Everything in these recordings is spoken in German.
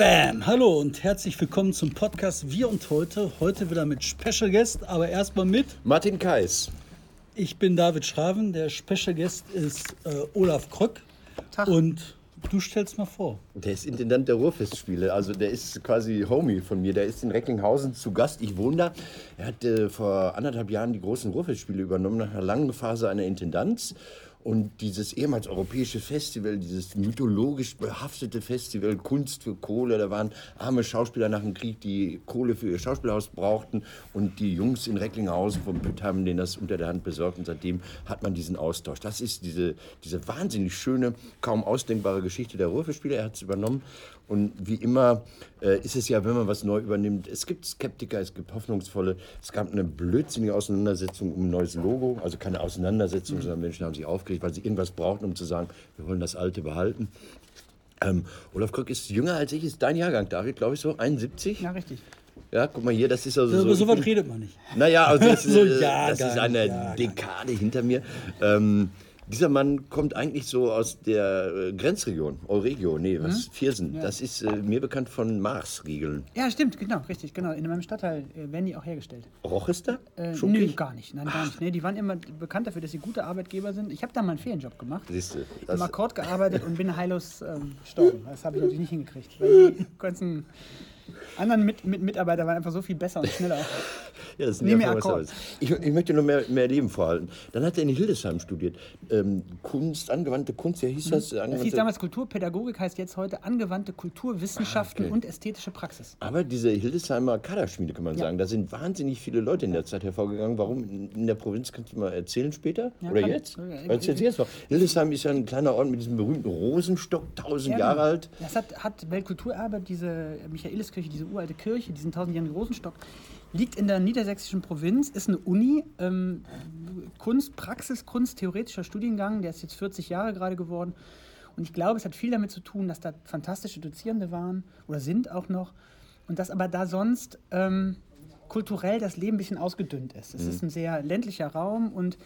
Bam! Hallo und herzlich willkommen zum Podcast Wir und Heute. Heute wieder mit Special Guest, aber erstmal mit. Martin Kais. Ich bin David Schraven, der Special Guest ist äh, Olaf Kröck. Tag. Und du stellst mal vor. Der ist Intendant der Ruhrfestspiele, also der ist quasi Homie von mir. Der ist in Recklinghausen zu Gast. Ich wohne da. Er hat äh, vor anderthalb Jahren die großen Ruhrfestspiele übernommen, nach einer langen Phase einer Intendanz. Und dieses ehemals europäische Festival, dieses mythologisch behaftete Festival Kunst für Kohle, da waren arme Schauspieler nach dem Krieg, die Kohle für ihr Schauspielhaus brauchten und die Jungs in Recklinghausen vom Pütt haben denen das unter der Hand besorgt und seitdem hat man diesen Austausch. Das ist diese, diese wahnsinnig schöne, kaum ausdenkbare Geschichte der Ruhrfestspiele. Er hat es übernommen und wie immer äh, ist es ja, wenn man was neu übernimmt, es gibt Skeptiker, es gibt Hoffnungsvolle. Es gab eine blödsinnige Auseinandersetzung um ein neues Logo, also keine Auseinandersetzung, mhm. sondern Menschen haben sich aufgeregt, weil sie irgendwas brauchten, um zu sagen, wir wollen das Alte behalten. Ähm, Olaf Kröck ist jünger als ich, ist dein Jahrgang, David, glaube ich so, 71? Ja, richtig. Ja, guck mal hier, das ist also Ja, so. aber so was redet man nicht. Naja, also das, So ist, äh, Jahrgang, das ist eine Jahrgang. Dekade hinter mir. Ähm, dieser Mann kommt eigentlich so aus der äh, Grenzregion, Euregio, nee, was, Viersen. Das ist äh, mir bekannt von Mars-Riegeln. Ja, stimmt, genau, richtig, genau. In meinem Stadtteil äh, werden die auch hergestellt. Roch ist da? Äh, nö, gar nicht. Nein, gar nicht. Nee, die waren immer bekannt dafür, dass sie gute Arbeitgeber sind. Ich habe da mal einen Ferienjob gemacht. Siehst du, Im Akkord gearbeitet und bin heillos ähm, gestorben. Das habe ich natürlich nicht hingekriegt. Weil die ganzen anderen mit, mit Mitarbeiter waren einfach so viel besser und schneller. ja, das ist ein mehr Akkord. ich, ich möchte noch mehr, mehr Leben vorhalten. Dann hat er in Hildesheim studiert. Ähm, Kunst, angewandte Kunst, ja hieß das? Das hieß damals Kulturpädagogik, heißt jetzt heute angewandte Kulturwissenschaften Ah, okay. und ästhetische Praxis. Aber diese Hildesheimer Kaderschmiede, kann man Ja. sagen, da sind wahnsinnig viele Leute in der Zeit hervorgegangen. Warum in der Provinz, kannst du mal erzählen später? Ja, Oder jetzt? Ja, Erzähl jetzt mal. Hildesheim ist ja ein kleiner Ort mit diesem berühmten Rosenstock, tausend Ja, Jahre genau. alt. Das hat, hat Weltkulturerbe, diese Michaeliskirche, diese uralte Kirche, diesen tausendjährigen Rosenstock, liegt in der niedersächsischen Provinz, ist eine Uni, ähm, Kunst, Praxis, Kunst, theoretischer Studiengang, der ist jetzt 40 Jahre gerade geworden. Und ich glaube, es hat viel damit zu tun, dass da fantastische Dozierende waren oder sind auch noch. Und dass aber da sonst ähm, kulturell das Leben ein bisschen ausgedünnt ist. Es ist ein sehr ländlicher Raum und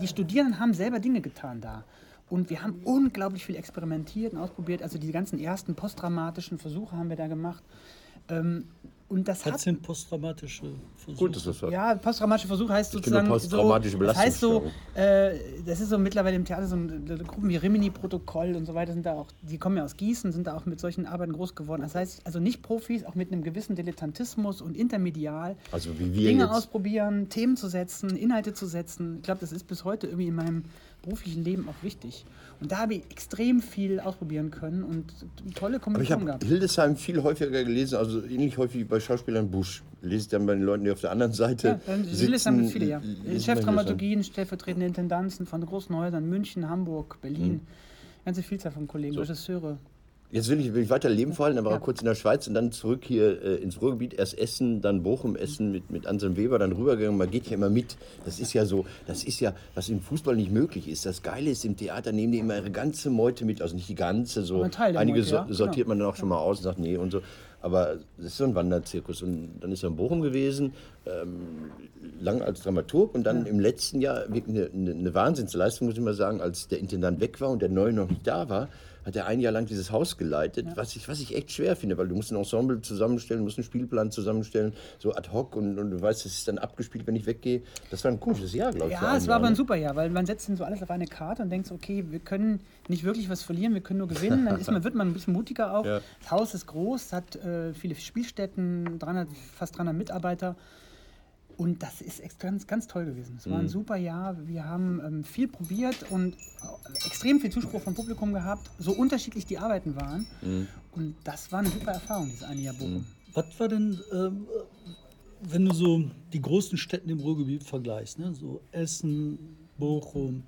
die Studierenden haben selber Dinge getan da. Und wir haben unglaublich viel experimentiert und ausprobiert. Also die ganzen ersten postdramatischen Versuche haben wir da gemacht. Ähm, und das hat sind posttraumatische Versuche? Gut, das ist ja, posttraumatische Versuch heißt sozusagen. posttraumatische so, das heißt so, äh, das ist so mittlerweile im Theater so ein, Gruppen wie Rimini-Protokoll und so weiter sind da auch, die kommen ja aus Gießen, sind da auch mit solchen Arbeiten groß geworden. Das heißt, also nicht Profis, auch mit einem gewissen Dilettantismus und intermedial. Also wie wir Dinge jetzt. ausprobieren, Themen zu setzen, Inhalte zu setzen. Ich glaube, das ist bis heute irgendwie in meinem beruflichen Leben auch wichtig. Und da habe ich extrem viel ausprobieren können und tolle Kombinationen habe gehabt. Hildesheim viel häufiger gelesen, also ähnlich häufig wie bei Schauspielern Busch. Lese ich dann bei den Leuten, die auf der anderen Seite Ja, sitzen. Hildesheim gibt viele, ja. Chefdramaturgien, stellvertretende Intendanzen von großen Häusern, München, Hamburg, Berlin. Mhm. Ganze Vielzahl von Kollegen, Regisseure. Jetzt will ich, will ich weiter Leben vorhalten, aber Ja. auch kurz in der Schweiz und dann zurück hier äh, ins Ruhrgebiet. Erst Essen, dann Bochum, Essen mit, mit Anselm Weber, dann rübergegangen. Man geht ja immer mit. Das ist ja so, das ist ja, was im Fußball nicht möglich ist. Das Geile ist, im Theater nehmen die immer ihre ganze Meute mit. Also nicht die ganze, so. Einige Meute, ja, so, sortiert genau. man dann auch schon mal aus und sagt, nee und so. Aber das ist so ein Wanderzirkus. Und dann ist er in Bochum gewesen, ähm, lang als Dramaturg und dann im letzten Jahr eine, eine Wahnsinnsleistung, muss ich mal sagen, als der Intendant weg war und der Neue noch nicht da war, hat er ein Jahr lang dieses Haus geleitet, was, ich, was ich echt schwer finde, weil du musst ein Ensemble zusammenstellen, musst einen Spielplan zusammenstellen, so ad hoc und, und du weißt, das ist dann abgespielt, wenn ich weggehe. Das war ein komisches Jahr, glaube ich. Ja, es war aber ein ne? super Jahr, weil man setzt dann so alles auf eine Karte und denkt okay, wir können nicht wirklich was verlieren, wir können nur gewinnen. Dann ist man, wird man ein bisschen mutiger auch. Ja. Das Haus ist groß, es hat äh, viele Spielstätten, 300, fast 300 Mitarbeiter. Und das ist ganz, ganz toll gewesen. Es Mhm. war ein super Jahr. Wir haben ähm, viel probiert und extrem viel Zuspruch vom Publikum gehabt, so unterschiedlich die Arbeiten waren. Mhm. Und das war eine super Erfahrung, dieses eine Jahr Bochum. Was war denn, ähm, wenn du so die großen Städten im Ruhrgebiet vergleichst, ne? so Essen, Bochum,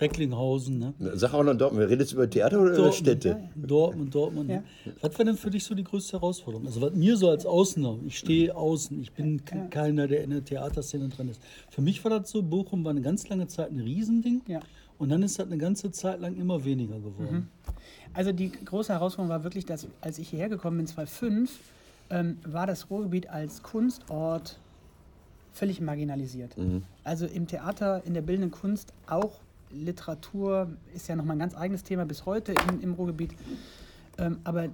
Recklinghausen, ne? Sag auch noch Dortmund, wir reden jetzt über Theater oder über Dortmund, Städte? Dortmund, Dortmund. Ne? Was war denn für dich so die größte Herausforderung? Also was mir so als Außener, ich stehe außen, ich bin ke- keiner, der in der Theaterszene drin ist. Für mich war das so, Bochum war eine ganz lange Zeit ein Riesending Ja. und dann ist das eine ganze Zeit lang immer weniger geworden. Also die große Herausforderung war wirklich, dass als ich hierher gekommen bin, 2005, ähm, war das Ruhrgebiet als Kunstort völlig marginalisiert. Also im Theater, in der bildenden Kunst, auch Literatur ist ja nochmal ein ganz eigenes Thema bis heute im, im Ruhrgebiet. Ähm, aber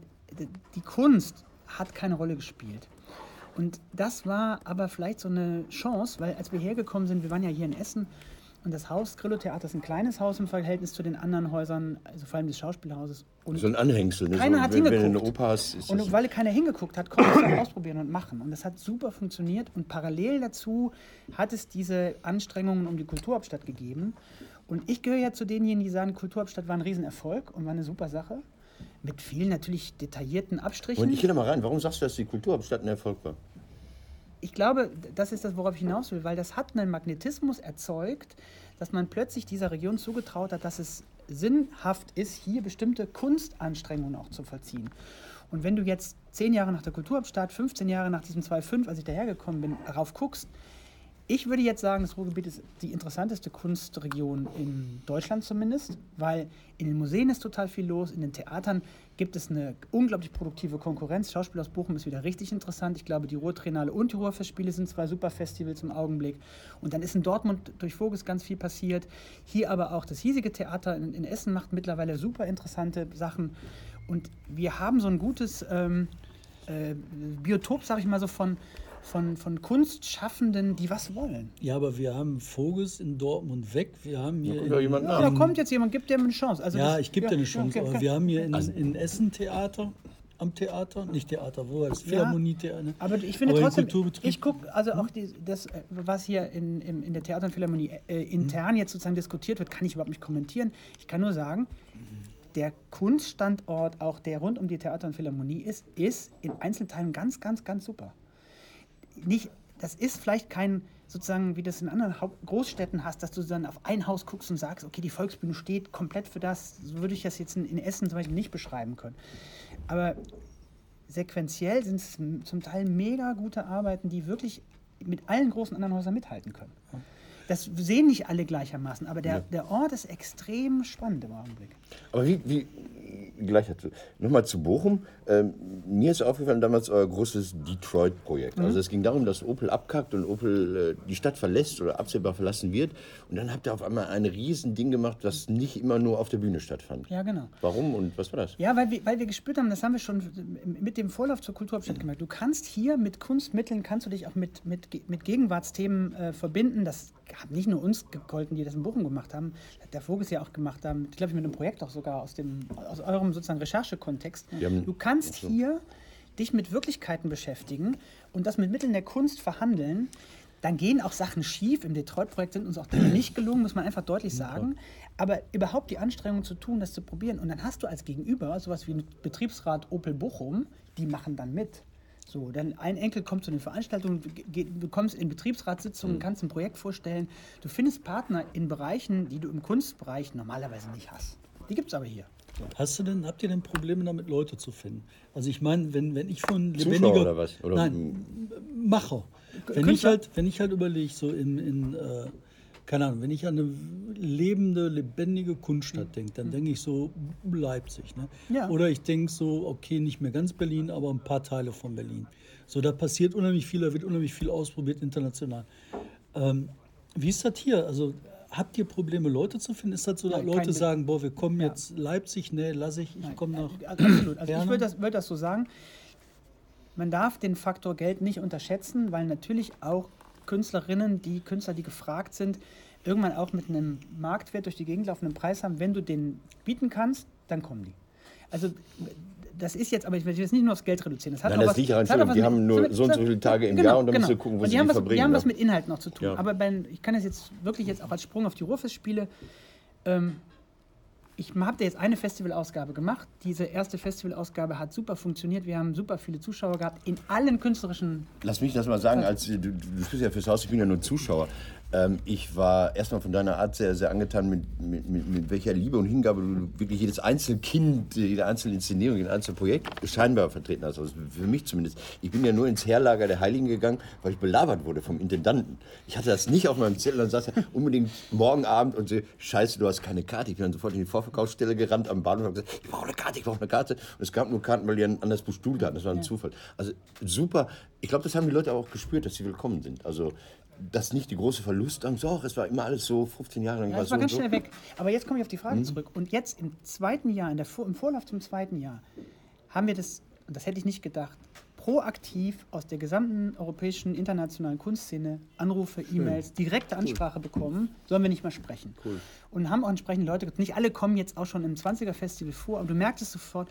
die Kunst hat keine Rolle gespielt. Und das war aber vielleicht so eine Chance, weil als wir hergekommen sind, wir waren ja hier in Essen und das Haus Grillo Theater ist ein kleines Haus im Verhältnis zu den anderen Häusern, also vor allem des Schauspielhauses. Und So ein Anhängsel. Ne? keiner so, hat wenn, wenn hingeguckt. Oper hast, ist Und weil keiner hingeguckt hat, konnte ich es ausprobieren und machen. Und das hat super funktioniert. Und parallel dazu hat es diese Anstrengungen um die Kulturhauptstadt gegeben. Und ich gehöre ja zu denjenigen, die sagen, Kulturhauptstadt war ein Riesenerfolg und war eine super Sache. Mit vielen natürlich detaillierten Abstrichen. Und ich gehe da mal rein. Warum sagst du, dass die Kulturhauptstadt ein Erfolg war? ich glaube, das ist das, worauf ich hinaus will, weil das hat einen Magnetismus erzeugt, dass man plötzlich dieser Region zugetraut hat, dass es sinnhaft ist, hier bestimmte Kunstanstrengungen auch zu vollziehen. Und wenn du jetzt zehn Jahre nach der Kulturhauptstadt, 15 Jahre nach diesem 2.5, als ich dahergekommen bin, darauf guckst, ich würde jetzt sagen, das Ruhrgebiet ist die interessanteste Kunstregion in Deutschland zumindest, weil in den Museen ist total viel los, in den Theatern gibt es eine unglaublich produktive Konkurrenz. Schauspiel aus Bochum ist wieder richtig interessant. Ich glaube, die Ruhrtriennale und die Ruhrfestspiele sind zwei super Festivals im Augenblick. Und dann ist in Dortmund durch Voges ganz viel passiert. Hier aber auch das hiesige Theater in, in Essen macht mittlerweile super interessante Sachen. Und wir haben so ein gutes ähm, äh, Biotop, sag ich mal so, von, von, von Kunstschaffenden, die was wollen. Ja, aber wir haben Voges in Dortmund weg. Wir haben hier. kommt ja in-. Ja, da kommt jetzt jemand, gibt dem eine Chance. Also Ja, das- ich gebe dir eine Chance. okay, aber okay. wir haben hier in, in Essen Theater, am Theater, nicht Theater, wo war das? Philharmonie-Theater. ne? Aber ich finde Aber trotzdem, ich gucke, also auch die, das, was hier in, in, in der Theater- und Philharmonie äh, intern jetzt sozusagen diskutiert wird, kann ich überhaupt nicht kommentieren. Ich kann nur sagen, der Kunststandort, auch der rund um die Theater- und Philharmonie ist, ist in Einzelteilen ganz, ganz, ganz super. Nicht, das ist vielleicht kein, sozusagen, wie du es in anderen Großstädten hast, dass du dann auf ein Haus guckst und sagst, okay, die Volksbühne steht komplett für das. So würde ich das jetzt in, in Essen zum Beispiel nicht beschreiben können. Aber sequenziell sind es zum Teil mega gute Arbeiten, die wirklich mit allen großen anderen Häusern mithalten können. Das sehen nicht alle gleichermaßen, aber der, der Ort ist extrem spannend im Augenblick. Aber wie, wie gleich dazu. Nochmal zu Bochum. Ähm, mir ist aufgefallen damals euer großes Detroit-Projekt. Mhm. Also es ging darum, dass Opel abkackt und Opel äh, die Stadt verlässt oder absehbar verlassen wird. Und dann habt ihr auf einmal ein riesen Ding gemacht, das nicht immer nur auf der Bühne stattfand. Ja, genau. Warum und was war das? Ja, weil wir, weil wir gespürt haben, das haben wir schon mit dem Vorlauf zur Kulturhauptstadt gemerkt. Du kannst hier mit Kunstmitteln, kannst du dich auch mit, mit, mit Gegenwartsthemen äh, verbinden. Das hat nicht nur uns gegolten, die das in Bochum gemacht haben, hat der Vogels ja auch gemacht haben, glaube ich, mit einem Projekt auch sogar aus, dem, aus eurem sozusagen Recherchekontext. Du kannst hier dich mit Wirklichkeiten beschäftigen und das mit Mitteln der Kunst verhandeln. Dann gehen auch Sachen schief. Im Detroit-Projekt sind uns auch Dinge nicht gelungen, muss man einfach deutlich sagen. Aber überhaupt die Anstrengung zu tun, das zu probieren. Und dann hast du als Gegenüber sowas wie ein Betriebsrat Opel Bochum, die machen dann mit. So, dann ein Enkel kommt zu den Veranstaltungen, du, kommst in Betriebsratssitzungen, kannst ein Projekt vorstellen. Du findest Partner in Bereichen, die du im Kunstbereich normalerweise nicht hast. Die gibt es aber hier. Hast du denn, habt ihr denn Probleme damit, Leute zu finden? Also ich meine, wenn, wenn ich von Zuschauer lebendiger... oder was? Oder Nein, Macher. Wenn ich halt, wenn ich halt überlege, so in, in äh, keine Ahnung, wenn ich an eine lebende, lebendige Kunststadt denke, dann denke ich so Leipzig. Ne? Ja. Oder ich denke so, okay, nicht mehr ganz Berlin, aber ein paar Teile von Berlin. So, da passiert unheimlich viel, da wird unheimlich viel ausprobiert international. Ähm, wie ist das hier? Also habt ihr Probleme, Leute zu finden? Ist das so, dass Nein, Leute sagen, boah, wir kommen jetzt Leipzig, nee, lass ich, ich komme nach... Also Absolut. Also ich Gerne. würde das, würd das so sagen. Man darf den Faktor Geld nicht unterschätzen, weil natürlich auch Künstlerinnen, die Künstler, die gefragt sind, irgendwann auch mit einem Marktwert durch die Gegend laufenden Preis haben. Wenn du den bieten kannst, dann kommen die. Also das ist jetzt, aber ich will das nicht nur aufs Geld reduzieren. Das hat Nein, auch das was- liegt daran, was die mit- haben nur so und so viele Tage im genau, Jahr und dann genau. müssen sie gucken, wo Und sie was, verbringen, Die haben was mit Inhalten noch zu tun. Ja. Aber beim, ich kann das jetzt wirklich jetzt auch als Sprung auf die Ruhrfestspiele ähm, ich habe da jetzt eine Festivalausgabe gemacht. Diese erste Festivalausgabe hat super funktioniert. Wir haben super viele Zuschauer gehabt in allen künstlerischen. Lass mich das mal sagen, als du, du spielst ja fürs Haus, ich bin ja nur Zuschauer. Ähm, ich war erstmal von deiner Art sehr, sehr angetan, mit, mit, mit, mit welcher Liebe und Hingabe du wirklich jedes einzelne Kind, jede einzelne Inszenierung, jedes einzelne Projekt scheinbar vertreten hast. Also für mich zumindest. Ich bin ja nur ins Herlager der Heiligen gegangen, weil ich belabert wurde vom Intendanten. Ich hatte das nicht auf meinem Zettel und saß ja unbedingt morgen Abend und so, scheiße, du hast keine Karte. Ich bin dann sofort in die Vorverkaufsstelle gerannt am Bahnhof und gesagt, ich brauche eine Karte, ich brauche eine Karte. Und es gab nur Karten, weil die ein anderes Stuhl hatten. Das war ein Zufall. Also super. Ich glaube, das haben die Leute auch gespürt, dass sie willkommen sind. Also das ist nicht die große Verlustangst. Doch, es war immer alles so 15 Jahre lang. Ja, war das so war und ganz so. schnell weg. Aber jetzt komme ich auf die Frage zurück. Und jetzt im zweiten Jahr, in der im Vorlauf zum zweiten Jahr, haben wir das und das hätte ich nicht gedacht, proaktiv aus der gesamten europäischen internationalen Kunstszene Anrufe, E-Mails, direkte Ansprache bekommen, sollen wir nicht mal sprechen. Cool. Und haben auch entsprechende Leute, nicht alle kommen jetzt auch schon im 20er-Festival vor, aber du merkst es sofort,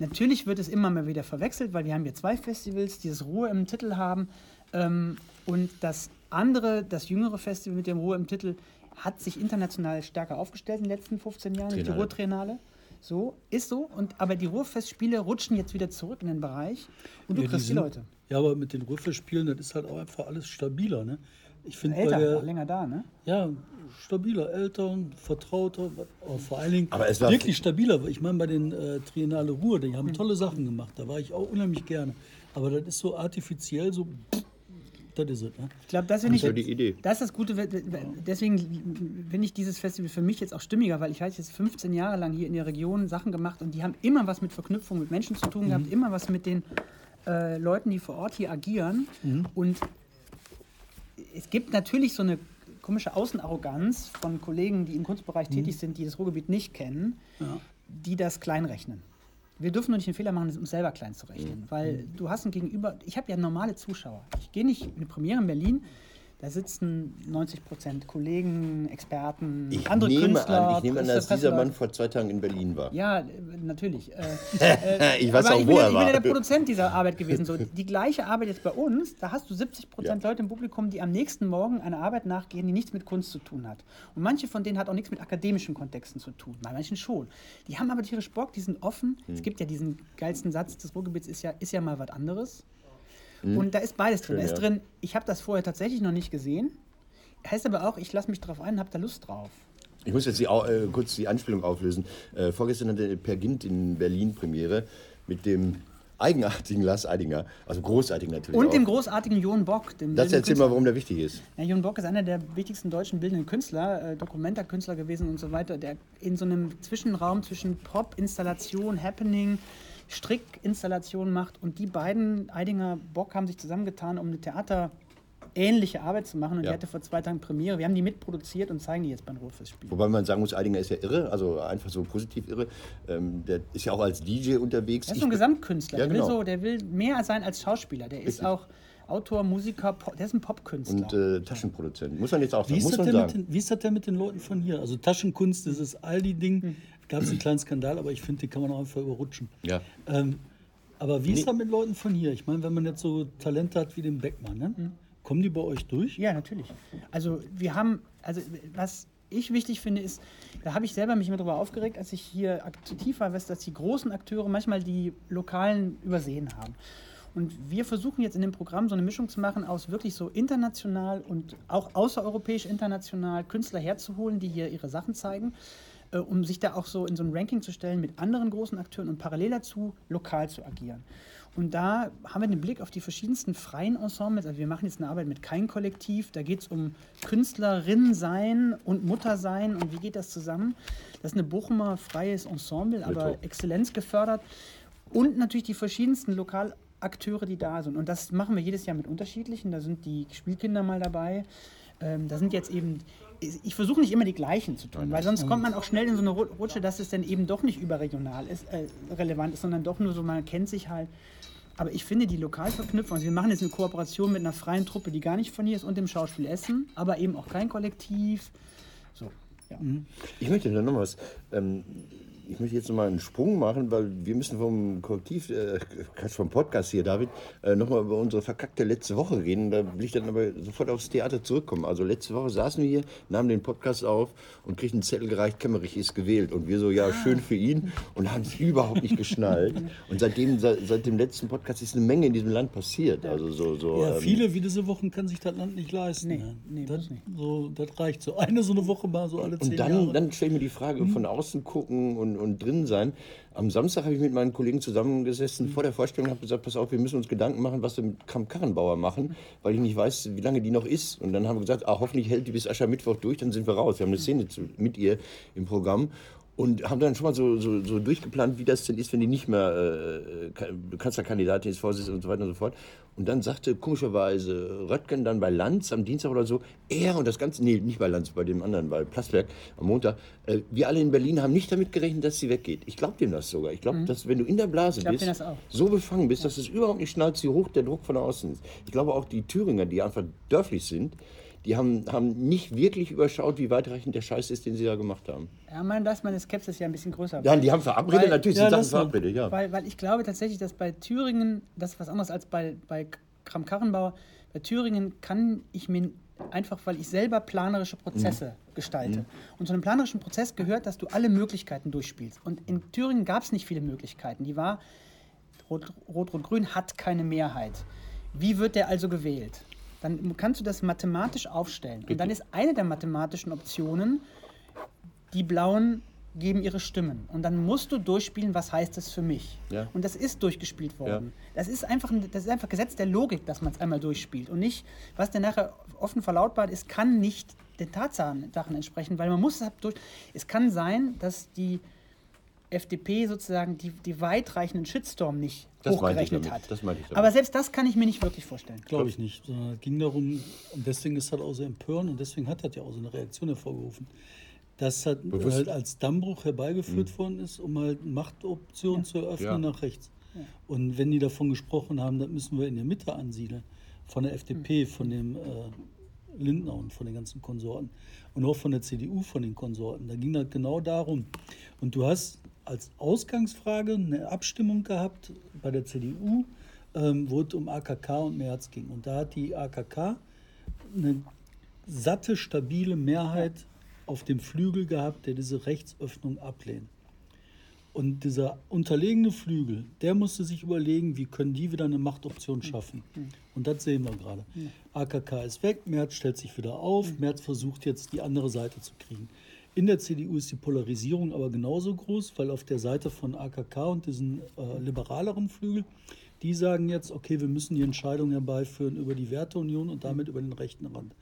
Natürlich wird es immer mal wieder verwechselt, weil wir haben hier zwei Festivals, die das Ruhe im Titel haben. Ähm, und das andere, das jüngere Festival mit dem Ruhe im Titel, hat sich international stärker aufgestellt in den letzten 15 Jahren, die Triennale. Ruhr-Triennale. So, ist so. Und, aber die Ruhrfestspiele rutschen jetzt wieder zurück in den Bereich und du Ja, kriegst die sind- Leute. Ja, aber mit den Ruhrfestspielen, das ist halt auch einfach alles stabiler. Ne? Ich finde bei Älter, der, länger da, ne? ja, stabiler, älter, vertrauter, aber vor allen Dingen Aber es war- wirklich stabiler. Ich meine, bei den äh, Triennale Ruhr, die haben tolle Sachen gemacht. Da war ich auch unheimlich gerne. Aber das ist so artifiziell, so, das ist es. Ne? Ich glaube, das ich. ist ja die Idee. Das ist das Gute. Deswegen finde ich dieses Festival für mich jetzt auch stimmiger, weil ich habe jetzt 15 Jahre lang hier in der Region Sachen gemacht und die haben immer was mit Verknüpfung mit Menschen zu tun Mhm. gehabt, immer was mit den äh, Leuten, die vor Ort hier agieren. Mhm. Und es gibt natürlich so eine komische Außenarroganz von Kollegen, die im Kunstbereich tätig Mhm. sind, die das Ruhrgebiet nicht kennen, die das kleinrechnen. Wir dürfen nur nicht den Fehler machen, uns selber klein zu rechnen, weil du hast ein Gegenüber. Ich habe ja normale Zuschauer. Ich gehe nicht in eine Premiere in Berlin. Da sitzen 90 Prozent Kollegen, Experten, Ich andere nehme Künstler. an, ich nehme an, dass dieser. Mann vor zwei Tagen in Berlin war. Ja, äh, natürlich. Äh, ich weiß auch, ich wo ja, er ich bin ja war. der Produzent dieser Arbeit gewesen. So, die gleiche Arbeit jetzt bei uns, da hast du 70 Prozent Leute im Publikum, die am nächsten Morgen einer Arbeit nachgehen, die nichts mit Kunst zu tun hat. Und manche von denen hat auch nichts mit akademischen Kontexten zu tun. Bei manchen schon. Die haben aber tierisch Bock, die sind offen. Hm. Es gibt ja diesen geilsten Satz des Ruhrgebiets, ist ja, ist ja mal was anderes. Und da ist beides drin. Schön, da ist ja. drin, ich habe das vorher tatsächlich noch nicht gesehen. Heißt aber auch, ich lasse mich drauf ein habe da Lust drauf. Ich muss jetzt die, äh, kurz die Anspielung auflösen. Äh, vorgestern hatte Per Gint in Berlin Premiere mit dem eigenartigen Lars Eidinger, also großartig natürlich. Und auch. dem großartigen Jon Bock. Dem Das erzähl Künstler. mal, warum der wichtig ist. Ja, Jon Bock ist einer der wichtigsten deutschen bildenden Künstler, äh, Dokumentarkünstler gewesen und so weiter, der in so einem Zwischenraum zwischen Pop, Installation, Happening, Strickinstallation macht. Und die beiden, Eidinger, Bock, haben sich zusammengetan, um eine theaterähnliche Arbeit zu machen. Und Ja. die hatte vor zwei Tagen Premiere. Wir haben die mitproduziert und zeigen die jetzt beim Ruhrfestspiel. Wobei man sagen muss, Eidinger ist ja irre, also einfach so positiv irre. Ähm, der ist ja auch als DJ unterwegs. Er ist Ich- so ein Gesamtkünstler. Ja, der, will genau. so, der will mehr sein als Schauspieler. Der ist Richtig. auch Autor, Musiker, Pop, der ist ein Popkünstler. Und äh, Taschenproduzent. Muss man jetzt auch ist, sagen. den, wie ist das denn mit den Leuten von hier? Also Taschenkunst, das ist Aldi-Ding. Gab es einen kleinen Skandal, aber ich finde, den kann man auch einfach überrutschen. Ja. Ähm, aber wie ist das mit Leuten von hier? Ich meine, wenn man jetzt so Talente hat wie den Beckmann, ne? kommen die bei euch durch? Ja, natürlich. Also wir haben, also was ich wichtig finde, ist, da habe ich selber mich immer darüber aufgeregt, als ich hier aktiv war, dass die großen Akteure manchmal die Lokalen übersehen haben. Und wir versuchen jetzt in dem Programm so eine Mischung zu machen aus wirklich so international und auch außereuropäisch international Künstler herzuholen, die hier ihre Sachen zeigen, äh, um sich da auch so in so ein Ranking zu stellen mit anderen großen Akteuren und parallel dazu lokal zu agieren. Und da haben wir den Blick auf die verschiedensten freien Ensembles. Also wir machen jetzt eine Arbeit mit kein Kollektiv. Da geht es um Künstlerin sein und Mutter sein und wie geht das zusammen. Das ist eine Bochumer freies Ensemble, aber. Exzellenz gefördert. Und natürlich die verschiedensten Lokalakteure, die da sind. Und das machen wir jedes Jahr mit unterschiedlichen. Da sind die Spielkinder mal dabei. Ähm, da sind jetzt eben, ich versuche nicht immer die gleichen zu tun, weil sonst kommt man auch schnell in so eine Ru- Rutsche, dass es dann eben doch nicht überregional ist, äh, relevant ist, sondern doch nur so, man kennt sich halt. Aber ich finde die Lokalverknüpfung, also wir machen jetzt eine Kooperation mit einer freien Truppe, die gar nicht von hier ist und dem Schauspiel Essen, aber eben auch kein Kollektiv. So, ja. Ich möchte da noch was. Ähm, ich möchte jetzt noch mal einen Sprung machen, weil wir müssen vom Kollektiv, äh, vom Podcast hier, David, äh, noch mal über unsere verkackte letzte Woche reden. Da will ich dann aber sofort aufs Theater zurückkommen. Also letzte Woche saßen wir hier, nahmen den Podcast auf und kriegten einen Zettel gereicht, Kemmerich ist gewählt. Und wir so, ja, schön für ihn und haben es überhaupt nicht geschnallt. Und seitdem, seit, seit dem letzten Podcast ist eine Menge in diesem Land passiert. Also so, so Ja, ähm, viele wie diese Wochen kann sich das Land nicht leisten. Nee, ne? nee, das, nicht. So, das reicht so. Eine so eine Woche mal so alle zehn Und dann, Jahre. dann stelle ich mir die Frage, von außen gucken und, und drin sein. Am Samstag habe ich mit meinen Kollegen zusammengesessen vor der Vorstellung und habe gesagt, pass auf, wir müssen uns Gedanken machen, was wir mit Kram-Karrenbauer machen, weil ich nicht weiß, wie lange die noch ist. Und dann haben wir gesagt, ah, hoffentlich hält die bis Aschermittwoch durch, dann sind wir raus. Wir haben eine Szene zu, mit ihr im Programm. Und haben dann schon mal so, so, so durchgeplant, wie das denn ist, wenn die nicht mehr äh, Ka- Kanzlerkandidatin ist, Vorsitzende und so weiter und so fort. Und dann sagte komischerweise Röttgen dann bei Lanz am Dienstag oder so, er und das Ganze, nee, nicht bei Lanz, bei dem anderen, bei Plasberg am Montag, äh, wir alle in Berlin haben nicht damit gerechnet, dass sie weggeht. Ich glaube dem das sogar. Ich glaube, dass wenn du in der Blase bist, so befangen bist, dass es überhaupt nicht schnallt, wie hoch der Druck von außen ist. Ich glaube auch die Thüringer, die einfach dörflich sind, die haben, haben nicht wirklich überschaut, wie weitreichend der Scheiß ist, den sie da gemacht haben. Ja, man, da ist meine Skepsis ja ein bisschen größer. Ja, die haben verabredet, Weil- natürlich Ja, sind Sachen verabredet, ja. Weil, weil ich glaube tatsächlich, dass bei Thüringen, das ist was anderes als bei, bei Kram-Karrenbauer, bei Thüringen kann ich mir einfach, weil ich selber planerische Prozesse gestalte. Und zu einem planerischen Prozess gehört, dass du alle Möglichkeiten durchspielst. Und in Thüringen gab es nicht viele Möglichkeiten. Die war, Rot- Rot-Rot-Grün hat keine Mehrheit. Wie wird der also gewählt? Dann kannst du das mathematisch aufstellen. Und dann ist eine der mathematischen Optionen, die Blauen geben ihre Stimmen. Und dann musst du durchspielen, was heißt das für mich. Ja. Und das ist durchgespielt worden. Ja. Das, ist einfach, ein- das ist einfach Gesetz der Logik, dass man es einmal durchspielt. Und nicht, was dann nachher offen verlautbart ist, kann nicht den Tatsachen Sachen entsprechen, weil man muss es durch. Es kann sein, dass die FDP sozusagen die, die weitreichenden Shitstorm nicht Das hochgerechnet damit. hat. Das meinte ich damit. Aber selbst das kann ich mir nicht wirklich vorstellen. Glaube ich nicht. Sondern es ging darum, und deswegen ist das auch so empörend und deswegen hat das ja auch so eine Reaktion hervorgerufen, dass das Bewusst. halt als Dammbruch herbeigeführt worden ist, um halt Machtoptionen zu eröffnen Ja. nach rechts. Und wenn die davon gesprochen haben, das müssen wir in der Mitte ansiedeln, von der FDP, von dem äh, Lindner und von den ganzen Konsorten und auch von der CDU, von den Konsorten, da ging das genau darum. Und du hast als Ausgangsfrage eine Abstimmung gehabt bei der CDU, ähm, wo es um AKK und Merz ging. Und da hat die AKK eine satte, stabile Mehrheit auf dem Flügel gehabt, der diese Rechtsöffnung ablehnt. Und dieser unterlegene Flügel, der musste sich überlegen, wie können die wieder eine Machtoption schaffen. Und das sehen wir gerade. AKK ist weg, Merz stellt sich wieder auf, Merz versucht jetzt die andere Seite zu kriegen. In der CDU ist die Polarisierung aber genauso groß, weil auf der Seite von AKK und diesen äh, liberaleren Flügel, die sagen jetzt, okay, wir müssen die Entscheidung herbeiführen über die Werteunion und damit über den rechten Rand.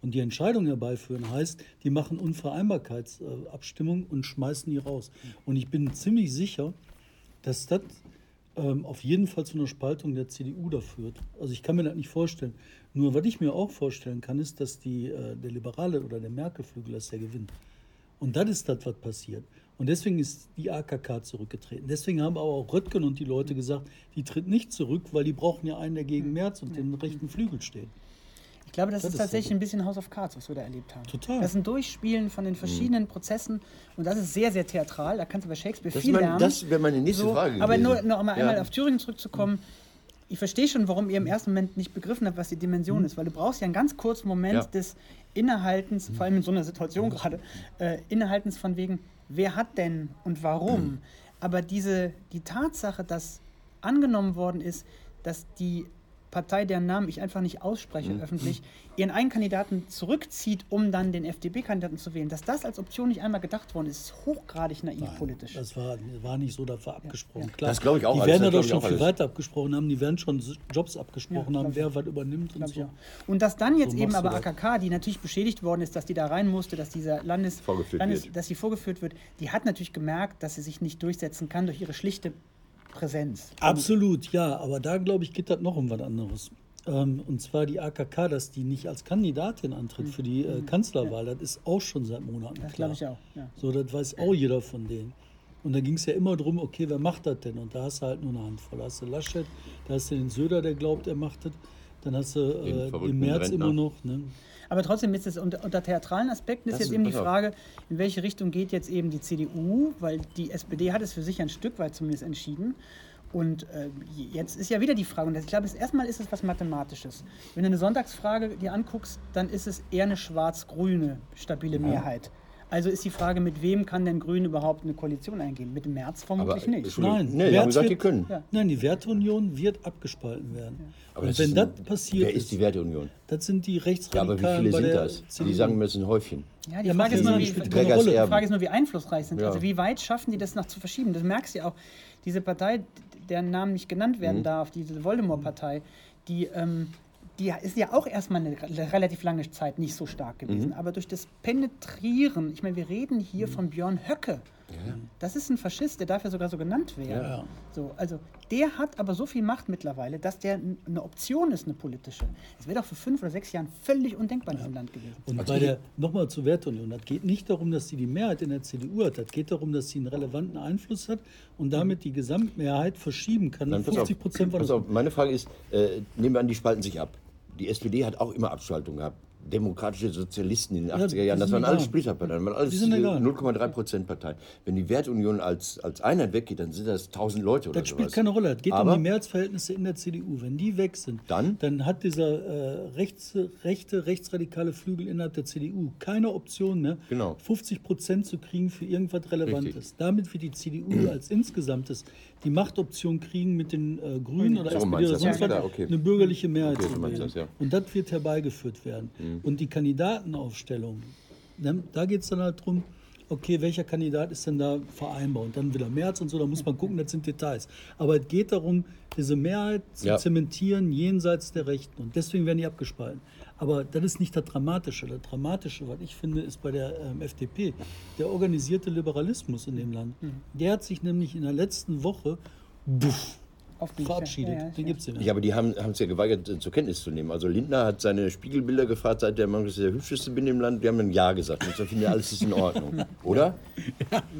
Und die Entscheidung herbeiführen heißt, die machen Unvereinbarkeitsabstimmung und schmeißen die raus. Und ich bin ziemlich sicher, dass das ähm, auf jeden Fall zu einer Spaltung der CDU da führt. Also ich kann mir das nicht vorstellen. Nur was ich mir auch vorstellen kann, ist, dass die, äh, der Liberale oder der Merkel-Flügel das ja gewinnt. Und das ist das, was passiert. Und deswegen ist die AKK zurückgetreten. Deswegen haben aber auch Röttgen und die Leute gesagt, die tritt nicht zurück, weil die brauchen ja einen, der gegen Merz und den rechten Flügel steht. Ich glaube, das, Das ist ist tatsächlich so. ein bisschen House of Cards, was wir da erlebt haben. Total. Das ist ein Durchspielen von den verschiedenen Prozessen und das ist sehr, sehr theatral. Da kannst du bei Shakespeare Das, viel mein, lernen. das wäre meine nächste So, Frage. aber nur gewesen. noch mal einmal Ja. auf Thüringen zurückzukommen. Ich verstehe schon, warum ihr im ersten Moment nicht begriffen habt, was die Dimension ist, weil du brauchst ja einen ganz kurzen Moment Ja. des Innehaltens, vor allem in so einer Situation gerade, äh, Innehaltens von wegen, wer hat denn und warum. Aber diese, die Tatsache, dass angenommen worden ist, dass die Partei, deren Namen ich einfach nicht ausspreche öffentlich, ihren einen Kandidaten zurückzieht, um dann den FDP-Kandidaten zu wählen, dass das als Option nicht einmal gedacht worden ist, ist hochgradig naiv politisch. Das war, war nicht so dafür abgesprochen. Klar, Das glaube ich auch Die werden ja doch schon viel alles. weiter abgesprochen haben. Die werden schon Jobs abgesprochen Ja, haben, wer was übernimmt und so. Und dass dann jetzt So eben aber. AKK, die natürlich beschädigt worden ist, dass die da rein musste, dass dieser Landes, Landes dass sie vorgeführt wird, die hat natürlich gemerkt, dass sie sich nicht durchsetzen kann durch ihre schlichte Präsenz. Absolut, ja. Aber da, glaube ich, geht das noch um was anderes. Ähm, und zwar die AKK, dass die nicht als Kandidatin antritt für die äh, Kanzlerwahl, das ist auch schon seit Monaten Mhm. Das klar. glaube ich auch. Ja. So, das weiß auch jeder von denen. Und da ging es ja immer darum, okay, wer macht das denn? Und da hast du halt nur eine Handvoll. Da hast du Laschet, da hast du den Söder, der glaubt, er macht das. Dann hast du äh, den März Rentner. immer noch. Ne? Aber trotzdem ist es unter, unter theatralen Aspekten ist Das jetzt ist- eben die. Frage, in welche Richtung geht jetzt eben die CDU, weil die SPD hat es für sich ein Stück weit zumindest entschieden. Und äh, jetzt ist ja wieder die Frage, und ich glaube, erstmal ist es was Mathematisches. Wenn du eine Sonntagsfrage dir anguckst, dann ist es eher eine schwarz-grüne stabile Mehrheit. Also ist die Frage, mit wem kann denn Grün überhaupt eine Koalition eingehen? Mit dem März vermutlich Aber, nicht. Nein, nee, die haben Merz gesagt, die wird- können. Ja. Nein, die Werteunion wird abgespalten werden. Aber und das wenn ist das ein- passiert Wer ist die Werteunion? das sind die Ja, aber Rechtsradikalen wie viele sind das? CDU. Die sagen mir, es ist ein Häufchen. Ja, die Ja, Frage, ist ja nur, wie, die. Frage ist nur, wie einflussreich sind. Ja. Also wie weit schaffen die das noch zu verschieben? Das merkst du ja auch. Diese Partei, deren Namen nicht genannt werden Mhm. darf, diese Voldemort-Partei, die, ähm, die ist ja auch erstmal eine re- relativ lange Zeit nicht so stark gewesen. Mhm. Aber durch das Penetrieren, ich meine, wir reden hier von Björn Höcke Das ist ein Faschist, der darf ja sogar so genannt werden. Ja. So, also der hat aber so viel Macht mittlerweile, dass der eine Option ist, eine politische. Das wäre doch vor fünf oder sechs Jahren völlig undenkbar in diesem Land gewesen. Und bei der, nochmal zur Wertunion, das geht nicht darum, dass sie die Mehrheit in der CDU hat, das geht darum, dass sie einen relevanten Einfluss hat und damit die Gesamtmehrheit verschieben kann. Dann pass 50 auf, Prozent meine Frage ist, äh, nehmen wir an, die spalten sich ab. Die SPD hat auch immer Abspaltung gehabt. Demokratische Sozialisten in den 80er Jahren, das waren alles. Splitterparteien, das waren alles Die sind egal. 0,3 Prozent Parteien. Wenn die Wertunion als, als Einheit weggeht, dann sind das 1000 Leute oder Das spielt sowas. keine Rolle. Es geht Aber um die Mehrheitsverhältnisse in der CDU. Wenn die weg sind, Dann? hat dieser äh, rechts, rechte, rechtsradikale Flügel innerhalb der CDU keine Option mehr, Genau. 50 Prozent zu kriegen für irgendwas Relevantes. Richtig. Damit wird die CDU als insgesamtes die Machtoption kriegen, mit den äh, Grünen oder So SPD oder sonst was, okay. eine bürgerliche Mehrheit Okay, so zu wählen. das, ja. Und das wird herbeigeführt werden. Und die Kandidatenaufstellung, dann, da geht es dann halt darum, okay, welcher Kandidat ist denn da vereinbar? Und dann wieder März und so, da muss man gucken, das sind Details. Aber es geht darum, diese Mehrheit zu Ja. zementieren jenseits der Rechten. Und deswegen werden die abgespalten. Aber das ist nicht das Dramatische. Das Dramatische, was ich finde, ist bei der ähm, FDP der organisierte Liberalismus in dem Land. Der hat sich nämlich in der letzten Woche buff, verabschiedet. ja, ja, Den ja. gibt es ja nicht. Ja, aber die haben es ja geweigert, äh, zur Kenntnis zu nehmen. Also Lindner hat seine Spiegelbilder gefragt, seit der Mann ist der hübscheste bin im Land. Die haben ein Ja gesagt. Und so finden ja, alles ist in Ordnung. Oder?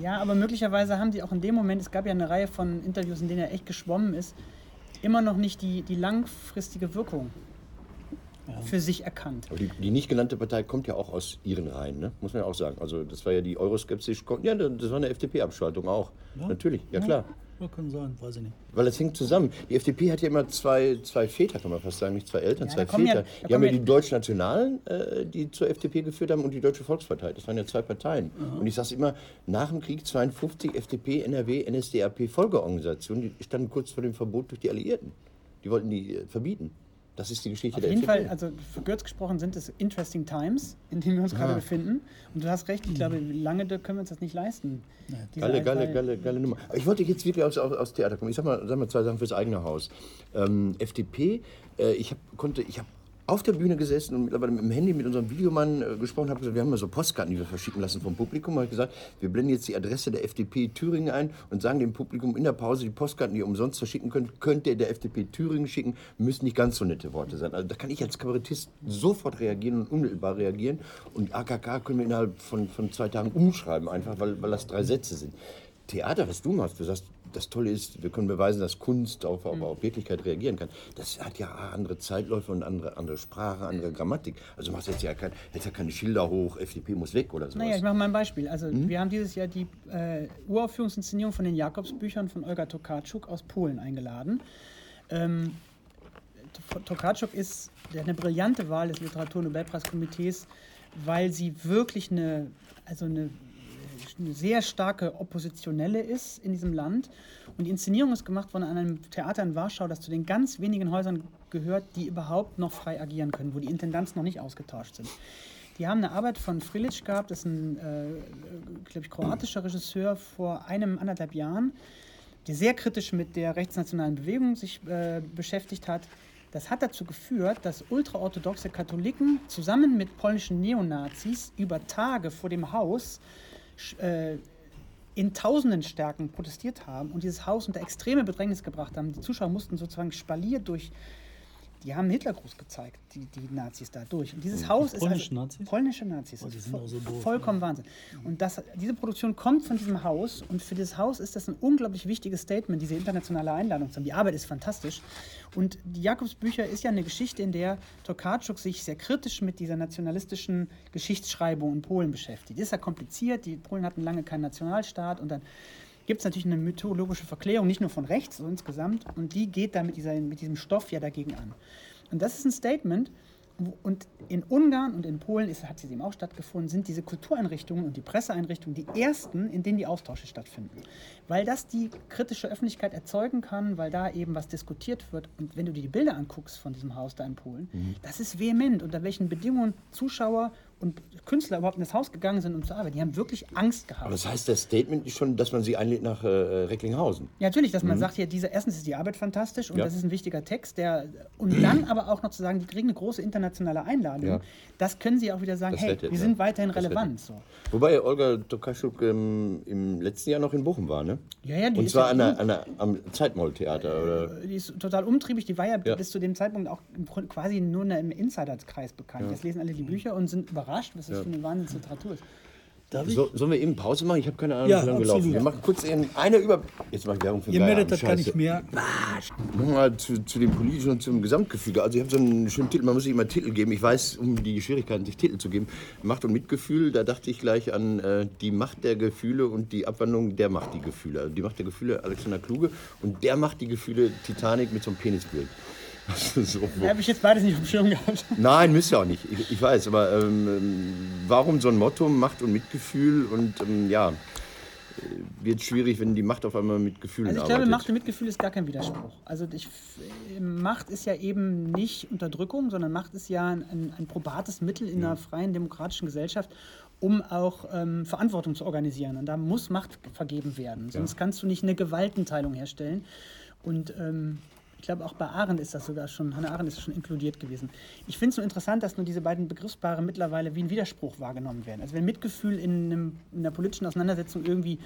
Ja, aber möglicherweise haben die auch in dem Moment, es gab ja eine Reihe von Interviews, in denen er echt geschwommen ist, immer noch nicht die, die langfristige Wirkung für sich erkannt. Aber die, die nicht genannte Partei kommt ja auch aus ihren Reihen, ne? muss man ja auch sagen. Also das war ja die Euroskeptisch. Ja, das war eine FDP-Abspaltung auch. Natürlich, ja klar. Ja, kann sein, weiß ich nicht. Weil das hängt zusammen. Die FDP hat ja immer zwei, zwei Väter, kann man fast sagen, nicht zwei Eltern, Ja, zwei ja- Väter. die haben ja ja- die Deutschnationalen, äh, die zur FDP geführt haben, und die Deutsche Volkspartei. Das waren ja zwei Parteien. Und ich sage immer, nach dem Krieg 52 FDP, NRW, NSDAP Folgeorganisationen, die standen kurz vor dem Verbot durch die Alliierten. Die wollten die äh, verbieten. Das ist die Geschichte Auf der jeden. Fall, also verkürzt gesprochen sind es interesting times, in denen wir uns gerade befinden. Und du hast recht, ich glaube, lange können wir uns das nicht leisten. Diese Geile, geile, geile, geile Nummer. Ich wollte jetzt wirklich aus, aus, aus Theater kommen. Ich sag mal, sag mal zwei Sachen fürs eigene Haus. Ähm, FDP, äh, ich hab, konnte, ich habe auf der Bühne gesessen und mittlerweile mit dem Handy mit unserem Videomann äh, gesprochen. Hab gesagt, wir haben ja so Postkarten, die wir verschicken lassen vom Publikum. Habe gesagt, wir blenden jetzt die Adresse der FDP Thüringen ein und sagen dem Publikum in der Pause, die Postkarten, die ihr umsonst verschicken könnt, könnt ihr der FDP Thüringen schicken. Müssen nicht ganz so nette Worte sein. Also da kann ich als Kabarettist sofort reagieren und unmittelbar reagieren. Und AKK können wir innerhalb von, von zwei Tagen umschreiben, einfach weil, weil das drei Sätze sind. Theater, was du machst, du sagst, das Tolle ist, wir können beweisen, dass Kunst auf, auf, auf Wirklichkeit reagieren kann. Das hat ja andere Zeitläufe und andere, andere Sprache, andere Grammatik. Also machst jetzt ja, kein, jetzt ja keine Schilder hoch, FDP muss weg oder sowas. Naja, ich mache mal ein Beispiel. Also wir haben dieses Jahr die äh, Uraufführungsinszenierung von den Jakobsbüchern von Olga Tokarczuk aus Polen eingeladen. Ähm, Tokarczuk ist eine brillante Wahl des Literaturnobelpreiskomitees, weil sie wirklich eine, also eine, eine sehr starke Oppositionelle ist in diesem Land. Und die Inszenierung ist gemacht von einem Theater in Warschau, das zu den ganz wenigen Häusern gehört, die überhaupt noch frei agieren können, wo die Intendanz noch nicht ausgetauscht sind. Die haben eine Arbeit von Frilic gehabt, das ist ein, äh, glaube ich, kroatischer Regisseur vor einem, anderthalb Jahren, der sehr kritisch mit der rechtsnationalen Bewegung sich äh, beschäftigt hat. Das hat dazu geführt, dass ultraorthodoxe Katholiken zusammen mit polnischen Neonazis über Tage vor dem Haus äh, in tausenden Stärken protestiert haben und dieses Haus unter extreme Bedrängnis gebracht haben. Die Zuschauer mussten sozusagen spaliert durch. Die haben Hitlergruß gezeigt, die, die Nazis da durch. Und dieses Haus ist polnischen also, Nazis? polnische Nazis. Oh, die sind auch so doof, vollkommen Wahnsinn. Und das, diese Produktion kommt von diesem Haus und für dieses Haus ist das ein unglaublich wichtiges Statement, diese internationale Einladung zu haben. Die Arbeit ist fantastisch. Und die Jakobsbücher ist ja eine Geschichte, in der Tokarczuk sich sehr kritisch mit dieser nationalistischen Geschichtsschreibung in Polen beschäftigt. Die ist ja kompliziert, die Polen hatten lange keinen Nationalstaat und dann gibt es natürlich eine mythologische Verklärung, nicht nur von rechts, sondern insgesamt. Und die geht da mit, dieser, mit diesem Stoff ja dagegen an. Und das ist ein Statement. Und in Ungarn und in Polen ist, hat sie eben auch stattgefunden, sind diese Kultureinrichtungen und die Presseeinrichtungen die ersten, in denen die Austausche stattfinden. Weil das die kritische Öffentlichkeit erzeugen kann, weil da eben was diskutiert wird. Und wenn du dir die Bilder anguckst von diesem Haus da in Polen, das ist vehement, unter welchen Bedingungen Zuschauer und Künstler überhaupt in das Haus gegangen sind, um zu arbeiten. Die haben wirklich Angst gehabt. Aber das heißt, das Statement ist schon, dass man sie einlädt nach äh, Recklinghausen. Ja, natürlich, dass man sagt, hier, diese, erstens ist die Arbeit fantastisch und Ja. das ist ein wichtiger Text, der und dann aber auch noch zu sagen, die kriegen eine große internationale Einladung. Ja. Das können sie auch wieder sagen, Das hey, rettet, wir ja. sind weiterhin Das relevant. So. Wobei Olga Tokarczuk ähm, im letzten Jahr noch in Bochum war, ne? Ja, ja, die Und zwar ja an der, an der, am Zeitmoll-Theater, oder? Die ist total umtriebig, die war ja, Ja. bis zu dem Zeitpunkt auch quasi nur im Insiderkreis bekannt. Jetzt lesen alle die Bücher und sind überrascht, was das für eine Wahnsinnsliteratur ist. So, sollen wir eben Pause machen? Ich habe keine Ahnung, Ja, wie lange wir absolut. laufen. Wir machen kurz eine über... Jetzt mache ich Werbung für Ihr merkt das gar nicht mehr. Nochmal zu, zu dem politischen und zum Gesamtgefüge. Also ich habe so einen schönen Titel, man muss sich immer Titel geben. Ich weiß um die Schwierigkeiten, sich Titel zu geben. Macht und Mitgefühl, da dachte ich gleich an äh, die Macht der Gefühle und die Abwandlung der Macht die Gefühle. Also die Macht der Gefühle Alexander Kluge und der macht die Gefühle Titanic mit so einem Penisbild. So, Habe ich jetzt beides nicht auf dem Schirm gehabt. Nein, müsst ihr auch nicht. Ich, ich weiß, aber ähm, ähm, warum so ein Motto, Macht und Mitgefühl? Und ähm, ja, äh, wird schwierig, wenn die Macht auf einmal mit Gefühlen Also ich arbeitet. glaube, Macht und Mitgefühl ist gar kein Widerspruch. Also ich, Macht ist ja eben nicht Unterdrückung, sondern Macht ist ja ein, ein probates Mittel in einer freien demokratischen Gesellschaft, um auch ähm, Verantwortung zu organisieren. Und da muss Macht vergeben werden. Sonst kannst du nicht eine Gewaltenteilung herstellen. Und ähm, glaube, auch bei Arendt ist das sogar schon, Hannah Arendt ist schon inkludiert gewesen. Ich finde es nur interessant, dass nur diese beiden Begriffspaare mittlerweile wie ein Widerspruch wahrgenommen werden. Also wenn Mitgefühl in, einem, in einer politischen Auseinandersetzung irgendwie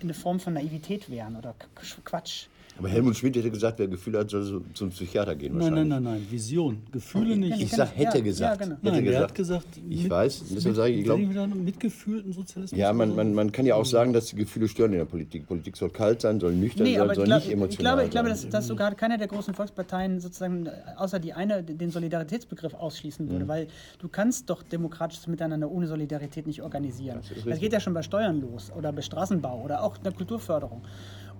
eine Form von Naivität wären oder Qu- Quatsch. Aber Helmut Schmidt hätte gesagt, wer Gefühle hat, soll so zum Psychiater gehen. Nein, nein, nein, nein. Vision. Gefühle nicht. Ich sag, hätte Ja, gesagt. ja, genau. hätte Nein, gesagt. hat gesagt, Ich weiß, deshalb sage ich, ich glaub- wieder mitgefühlten Sozialismus. Ja, man, man, man kann ja auch sagen, dass die Gefühle stören in der Politik. Politik soll kalt sein, soll nüchtern Nee, sein, ich, soll glaub, nicht ich emotional glaube, ich glaube sein. dass, dass sogar keiner der großen Volksparteien sozusagen, äh, außer die eine, den Solidaritätsbegriff ausschließen würde, weil du kannst doch demokratisches Miteinander ohne Solidarität nicht organisieren. Das, geht ja schon bei Steuern los oder bei Straßenbau oder auch in der Kulturförderung.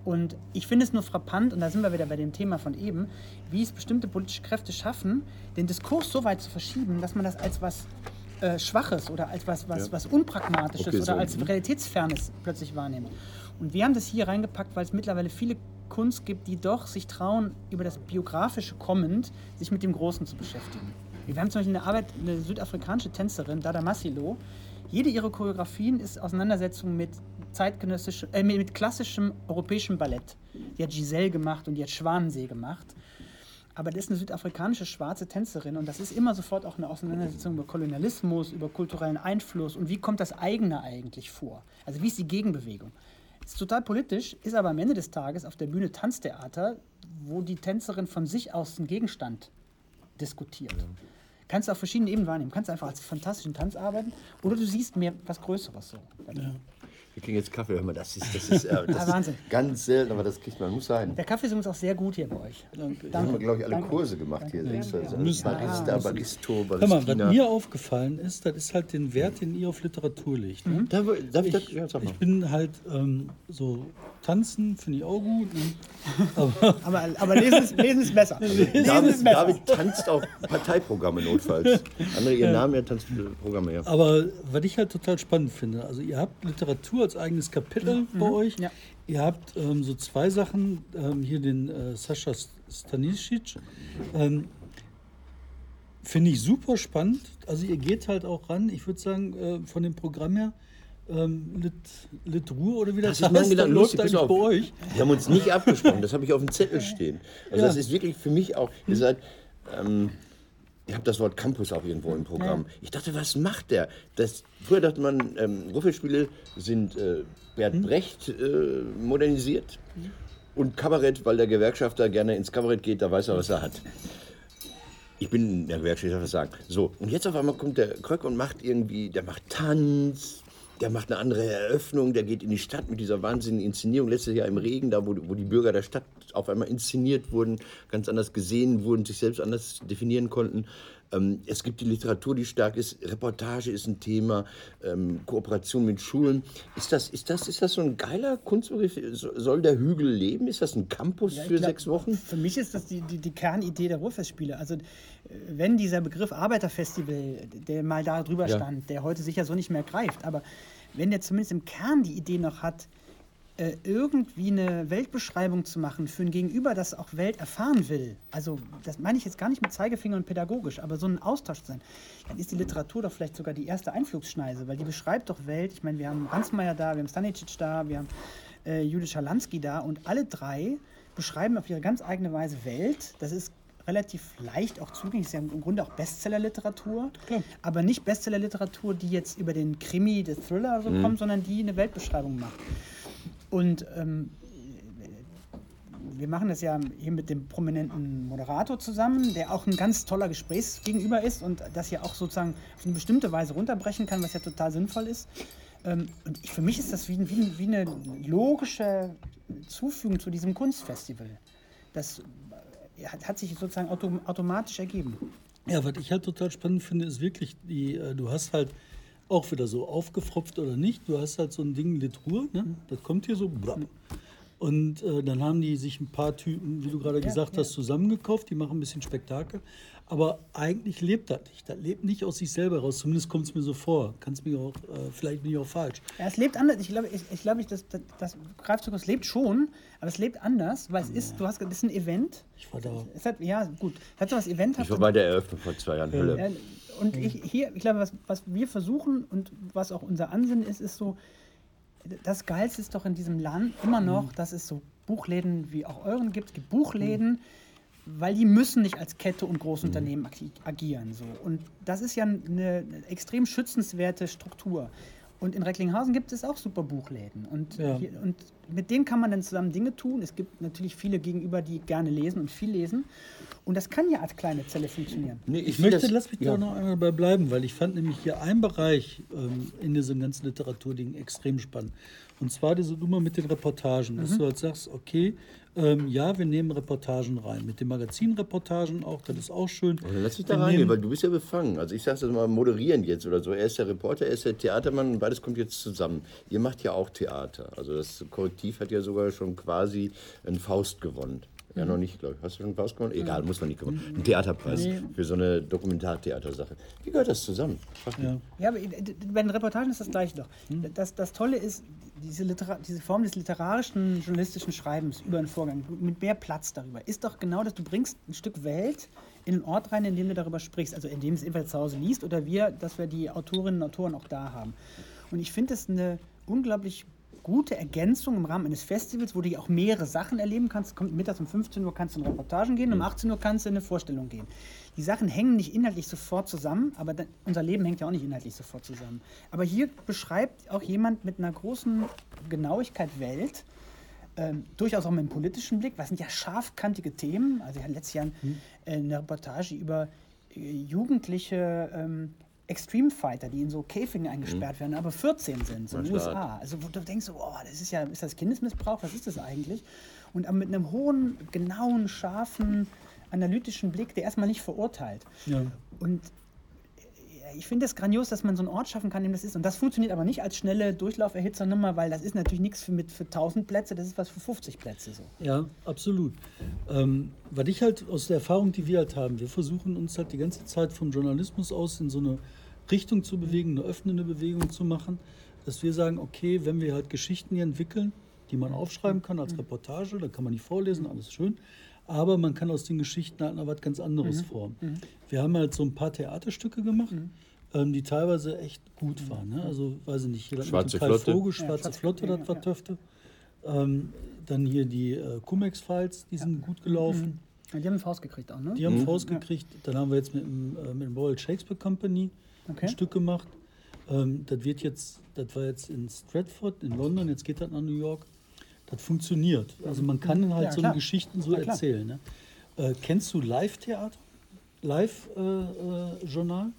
Und ich finde es nur frappant, und da sind wir wieder bei dem Thema von eben, wie es bestimmte politische Kräfte schaffen, den Diskurs so weit zu verschieben, dass man das als was äh, Schwaches oder als was, was, was Unpragmatisches Okay, so, oder als mhm. Realitätsfernes plötzlich wahrnimmt. Und wir haben das hier reingepackt, weil es mittlerweile viele Kunst gibt, die doch sich trauen, über das biografische kommend, sich mit dem Großen zu beschäftigen. Wir haben zum Beispiel eine Arbeit, eine südafrikanische Tänzerin, Dada Massilo. Jede ihrer Choreografien ist Auseinandersetzung mit zeitgenössischem, äh, mit klassischem europäischem Ballett. Die hat Giselle gemacht und die hat Schwanensee gemacht. Aber das ist eine südafrikanische schwarze Tänzerin und das ist immer sofort auch eine Auseinandersetzung über Kolonialismus, über kulturellen Einfluss und wie kommt das eigene eigentlich vor? Also wie ist die Gegenbewegung? Ist total politisch, ist aber am Ende des Tages auf der Bühne Tanztheater, wo die Tänzerin von sich aus einen Gegenstand diskutiert. Kannst du auf verschiedenen Ebenen wahrnehmen. Kannst einfach als fantastischen Tanz arbeiten oder du siehst mehr was Größeres so. Wir kriegen jetzt Kaffee, hör mal, das ist, das ist, äh, das Ah, Wahnsinn. ist ganz selten, aber das kriegt man, muss sein. Der Kaffee ist übrigens auch sehr gut hier bei euch. Danke. Da haben wir, glaube ich, alle Danke. Kurse gemacht hier. Das ist also. Barista, Ah, Baristo, Hör mal, was mir aufgefallen ist, das ist halt den Wert, den ihr auf Literatur legt. Ne? Darf, darf ich das? Ich, Ja, ich bin halt ähm, so tanzen, finde ich auch gut. Ne? Aber Aber, aber lesen, ist, lesen ist besser. Lesen ist David, besser. David tanzt auch Parteiprogramme notfalls. Andere ihren Namen, er tanzt Programme, ja. Aber was ich halt total spannend finde, also ihr habt Literatur als eigenes Kapitel bei euch. Ja. Ihr habt ähm, so zwei Sachen, ähm, hier den äh, Sascha Stanisic. Ähm, finde ich super spannend. Also ihr geht halt auch ran, ich würde sagen, äh, von dem Programm her, ähm, Lit, Lit Ruhr oder wie das, Das ist heißt, läuft eigentlich auf. bei euch. Wir haben uns nicht abgesprochen, das habe ich auf dem Zettel stehen. Also Ja. das ist wirklich für mich auch, ihr seid, ähm, ihr habt das Wort Campus auch irgendwo im Programm. Ich dachte, was macht der? Das, früher dachte man, ähm, Ruffelspiele sind äh, Bert Brecht äh, modernisiert und Kabarett, weil der Gewerkschafter gerne ins Kabarett geht, da weiß er, was er hat. Ich bin in der Gewerkschaft, das sagen. So, und jetzt auf einmal kommt der Kröck und macht irgendwie, der macht Tanz, der macht eine andere Eröffnung, der geht in die Stadt mit dieser wahnsinnigen Inszenierung. Letztes Jahr im Regen, da wo, wo die Bürger der Stadt auf einmal inszeniert wurden, ganz anders gesehen wurden, sich selbst anders definieren konnten. Ähm, es gibt die Literatur, die stark ist, Reportage ist ein Thema, ähm, Kooperation mit Schulen. Ist das, ist, das, ist das so ein geiler Kunstbegriff? So- Soll der Hügel leben? Ist das ein Campus Ja, für glaub, sechs Wochen? Für mich ist das die, die, die Kernidee der Ruhrfestspiele. Also äh, wenn dieser Begriff Arbeiterfestival, der mal da drüber Ja. stand, der heute sicher so nicht mehr greift, aber wenn der zumindest im Kern die Idee noch hat, äh, irgendwie eine Weltbeschreibung zu machen für ein Gegenüber, das auch Welt erfahren will, also das meine ich jetzt gar nicht mit Zeigefinger und pädagogisch, aber so ein Austausch zu sein, dann ist die Literatur doch vielleicht sogar die erste Einflugsschneise, weil die beschreibt doch Welt. Ich meine, wir haben Ransmayr da, wir haben Stanicic da, wir haben äh, Judith Schalansky da und alle drei beschreiben auf ihre ganz eigene Weise Welt. Das ist relativ leicht auch zugänglich. ist ja im Grunde auch Bestsellerliteratur, aber nicht Bestsellerliteratur, die jetzt über den Krimi, den Thriller so kommt, sondern die eine Weltbeschreibung macht. Und ähm, wir machen das ja hier mit dem prominenten Moderator zusammen, der auch ein ganz toller Gesprächsgegenüber ist und das ja auch sozusagen auf eine bestimmte Weise runterbrechen kann, was ja total sinnvoll ist. Ähm, und ich, für mich ist das wie, wie, wie eine logische Zufügung zu diesem Kunstfestival. Das äh, hat, hat sich sozusagen auto, automatisch ergeben. Ja, was ich halt total spannend finde, ist wirklich, die, äh, du hast halt auch wieder so aufgefropft oder nicht, du hast halt so ein Ding Litruhr, ne? das kommt hier so. Blab. Und äh, dann haben die sich ein paar Typen, wie du gerade gesagt ja. hast, zusammengekauft, die machen ein bisschen Spektakel. Aber eigentlich lebt das nicht. Das lebt nicht aus sich selber raus. Zumindest kommt es mir so vor. Kannst mir auch, äh, vielleicht bin ich auch falsch. Ja, es lebt anders. Ich glaube, ich, ich glaube, das, das, das Greifzug, es lebt schon, aber es lebt anders, weil es ist, du hast, das ist ein Event. Ich war da. Es hat, ja, gut. Es hat so was Event. Ich war bei der Eröffnung vor zwei Jahren. Hölle. Und ich, hier, ich glaube, was, was wir versuchen und was auch unser Ansinnen ist, ist so, das Geilste ist doch in diesem Land immer noch, dass es so Buchläden wie auch euren gibt. Es gibt Buchläden, weil die müssen nicht als Kette und Großunternehmen agi- agieren. So. Und das ist ja eine extrem schützenswerte Struktur. Und in Recklinghausen gibt es auch super Buchläden. Und, Ja. hier, und mit denen kann man dann zusammen Dinge tun. Es gibt natürlich viele gegenüber, die gerne lesen und viel lesen. Und das kann ja als kleine Zelle funktionieren. Nee, Ich find möchte, das- lass mich ja. da noch einmal dabei bleiben, weil ich fand nämlich hier einen Bereich ähm, in diesem ganzen Literaturding extrem spannend. Und zwar diese Nummer mit den Reportagen, dass du halt sagst, okay, ähm, ja, wir nehmen Reportagen rein. Mit den Magazinreportagen auch, das ist auch schön. Dann lass dich da reingehen, weil du bist ja befangen. Also ich sage das mal moderierend jetzt oder so. Er ist der Reporter, er ist der Theatermann und beides kommt jetzt zusammen. Ihr macht ja auch Theater. Also das Korrektiv hat ja sogar schon quasi einen Faust gewonnen. Ja, noch nicht, glaube ich. Hast du schon einen Faust gewonnen? Egal, muss noch nicht gewonnen. Ein Theaterpreis für so eine Dokumentartheatersache. Wie gehört das zusammen? Ja. Ja, aber äh, bei den Reportagen ist das gleiche doch. Das, das Tolle ist, diese, diese Form des literarischen, journalistischen Schreibens über einen Vorgang, mit mehr Platz darüber, ist doch genau das, du bringst ein Stück Welt in einen Ort rein, in dem du darüber sprichst, also in dem es entweder zu Hause liest oder wir, dass wir die Autorinnen und Autoren auch da haben. Und ich finde das eine unglaublich gute Ergänzung im Rahmen eines Festivals, wo du ja auch mehrere Sachen erleben kannst. Kommt mittags um 15 Uhr kannst du in Reportagen gehen, um 18 Uhr kannst du in eine Vorstellung gehen. Die Sachen hängen nicht inhaltlich sofort zusammen, aber unser Leben hängt ja auch nicht inhaltlich sofort zusammen. Aber hier beschreibt auch jemand mit einer großen Genauigkeit Welt, ähm, durchaus auch mit einem politischen Blick, was sind ja scharfkantige Themen. Also ich hatte letztes Jahr äh, eine Reportage über äh, jugendliche ähm, Extreme Fighter, die in so Käfigen eingesperrt werden, aber 14 sind, so in den. USA. Also wo du denkst, oh, das ist ja, ist das Kindesmissbrauch? Was ist das eigentlich? Und mit einem hohen, genauen, scharfen, analytischen Blick, der erstmal nicht verurteilt. Ja. Und ich finde es grandios, dass man so einen Ort schaffen kann, dem das ist. Und das funktioniert aber nicht als schnelle Durchlauferhitzernummer, weil das ist natürlich nichts für, mit, für 1000 Plätze, das ist was für 50 Plätze. So. Ja, absolut. Ähm, was ich halt aus der Erfahrung, die wir halt haben, wir versuchen uns halt die ganze Zeit vom Journalismus aus in so eine Richtung zu bewegen, eine öffnende Bewegung zu machen, dass wir sagen, okay, wenn wir halt Geschichten hier entwickeln, die man aufschreiben kann als Reportage, dann kann man die vorlesen, alles schön. Aber man kann aus den Geschichten halt noch was ganz anderes formen. Wir haben halt so ein paar Theaterstücke gemacht, ähm, die teilweise echt gut waren. Ne? Also, weiß ich nicht, hier Schwarze Flotte. Vogel, Schwarze Schwarze Flotte, Flotte, das ja, war ja. Töfte. Ähm, dann hier die äh, Cumex-Files, die sind gut gelaufen. Ja, die haben einen Faust gekriegt auch, ne? Die haben Faust gekriegt. Dann haben wir jetzt mit dem, äh, mit dem Royal Shakespeare Company Okay. ein Stück gemacht. Ähm, das wird jetzt, das war jetzt in Stratford in London, jetzt geht das nach New York. Das funktioniert. Also man kann halt Ja, so eine Geschichten so erzählen. Ne? Äh, kennst du Live-Theater? Live-Journal?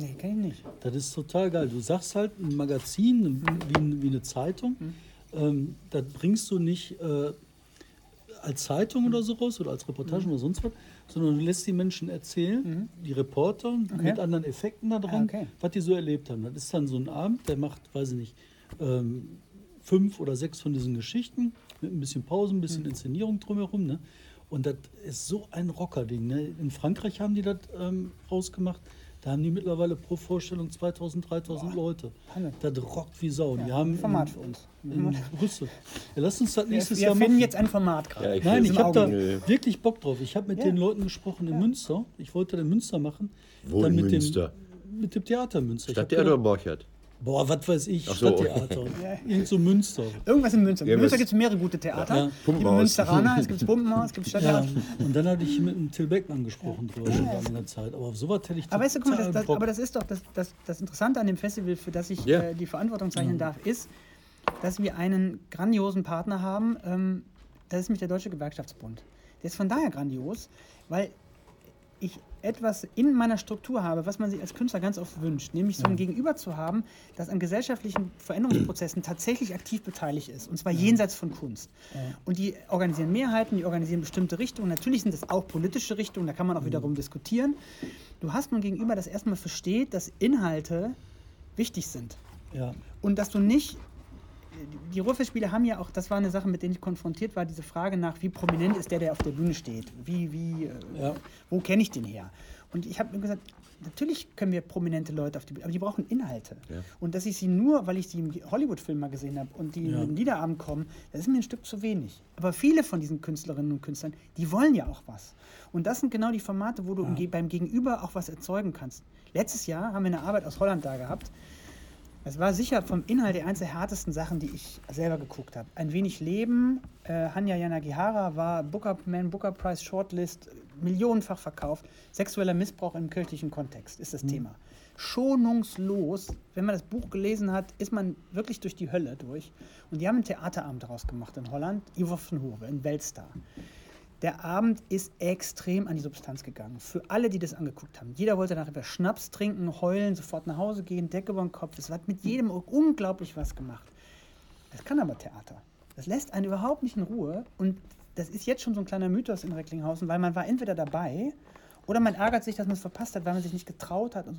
Nee, kenn ich nicht. Das ist total geil. Du sagst halt ein Magazin, wie, wie eine Zeitung, ähm, das bringst du nicht äh, als Zeitung oder so raus oder als Reportage oder sonst was, sondern du lässt die Menschen erzählen, die Reporter mit anderen Effekten da dran, Ah, okay. was die so erlebt haben. Das ist dann so ein Abend, der macht, weiß ich nicht, ähm, fünf oder sechs von diesen Geschichten mit ein bisschen Pause, ein bisschen Inszenierung drumherum. Ne? Und das ist so ein Rocker-Ding. Ne? In Frankreich haben die das ähm, rausgemacht. Da haben die mittlerweile pro Vorstellung 2000, 3000 Leute. Hammer. Das rockt wie Sau. die haben Format in- für uns. In Brüssel. Ja, lass uns das nächstes Wir Jahr finden machen. jetzt ein Format gerade. Ja, ich- Nein, ich habe da wirklich Bock drauf. Ich habe mit Ja. den Leuten gesprochen in Münster. Ich wollte den Münster machen. Wo Dann in mit Münster? Dem, mit dem Theater Münster. Stadttheater Borchert? Boah, was weiß ich, Ach so. Stadttheater. Irgend so Münster. Irgendwas in Münster. In Ja, Münster gibt es mehrere gute Theater. Ja. Es gibt Pumpenhaus. Münsteraner, es gibt Pumpenhaus, es gibt Ja, Stadttheater. und dann hatte ich mit dem Till Beckmann gesprochen drüber lange in der Zeit. Aber auf sowas hätte ich Aber weißt du, guck mal, das, das, aber das ist doch das, das, das Interessante an dem Festival, für das ich Ja. äh, die Verantwortung zeichnen darf, ist, dass wir einen grandiosen Partner haben. Ähm, das ist nämlich der Deutsche Gewerkschaftsbund. Der ist von daher grandios, weil ich etwas in meiner Struktur habe, was man sich als Künstler ganz oft wünscht, nämlich so ein Gegenüber zu haben, das an gesellschaftlichen Veränderungsprozessen tatsächlich aktiv beteiligt ist, und zwar jenseits von Kunst. Und die organisieren Mehrheiten, die organisieren bestimmte Richtungen. Natürlich sind das auch politische Richtungen, da kann man auch wiederum diskutieren. Du hast nun Gegenüber, das erstmal versteht, dass Inhalte wichtig sind. ja. Und dass du nicht. Die Ruhrfestspiele haben ja auch, das war eine Sache, mit der ich konfrontiert war, diese Frage nach, wie prominent ist der, der auf der Bühne steht? Wie, wie, äh, Ja. wo kenne ich den her? Und ich habe mir gesagt, natürlich können wir prominente Leute auf die Bühne, aber die brauchen Inhalte. Und dass ich sie nur, weil ich sie im Hollywood-Film mal gesehen habe und die Ja. in den Liederabend kommen, das ist mir ein Stück zu wenig. Aber viele von diesen Künstlerinnen und Künstlern, die wollen ja auch was. Und das sind genau die Formate, wo du im Ge- beim Gegenüber auch was erzeugen kannst. Letztes Jahr haben wir eine Arbeit aus Holland da gehabt. Es war sicher vom Inhalt eins der härtesten Sachen, die ich selber geguckt habe. Ein wenig Leben. Äh, Hanya Yanagihara war Booker Man Booker Prize Shortlist, millionenfach verkauft. Sexueller Missbrauch im kirchlichen Kontext ist das Thema. Schonungslos. Wenn man das Buch gelesen hat, ist man wirklich durch die Hölle durch. Und die haben einen Theaterabend daraus gemacht in Holland. Ivo van Hove, ein Weltstar. Der Abend ist extrem an die Substanz gegangen. Für alle, die das angeguckt haben. Jeder wollte nachher Schnaps trinken, heulen, sofort nach Hause gehen, Decke über den Kopf. Es hat mit jedem unglaublich was gemacht. Das kann aber Theater. Das lässt einen überhaupt nicht in Ruhe. Und das ist jetzt schon so ein kleiner Mythos in Recklinghausen, weil man war entweder dabei oder man ärgert sich, dass man es verpasst hat, weil man sich nicht getraut hat. So,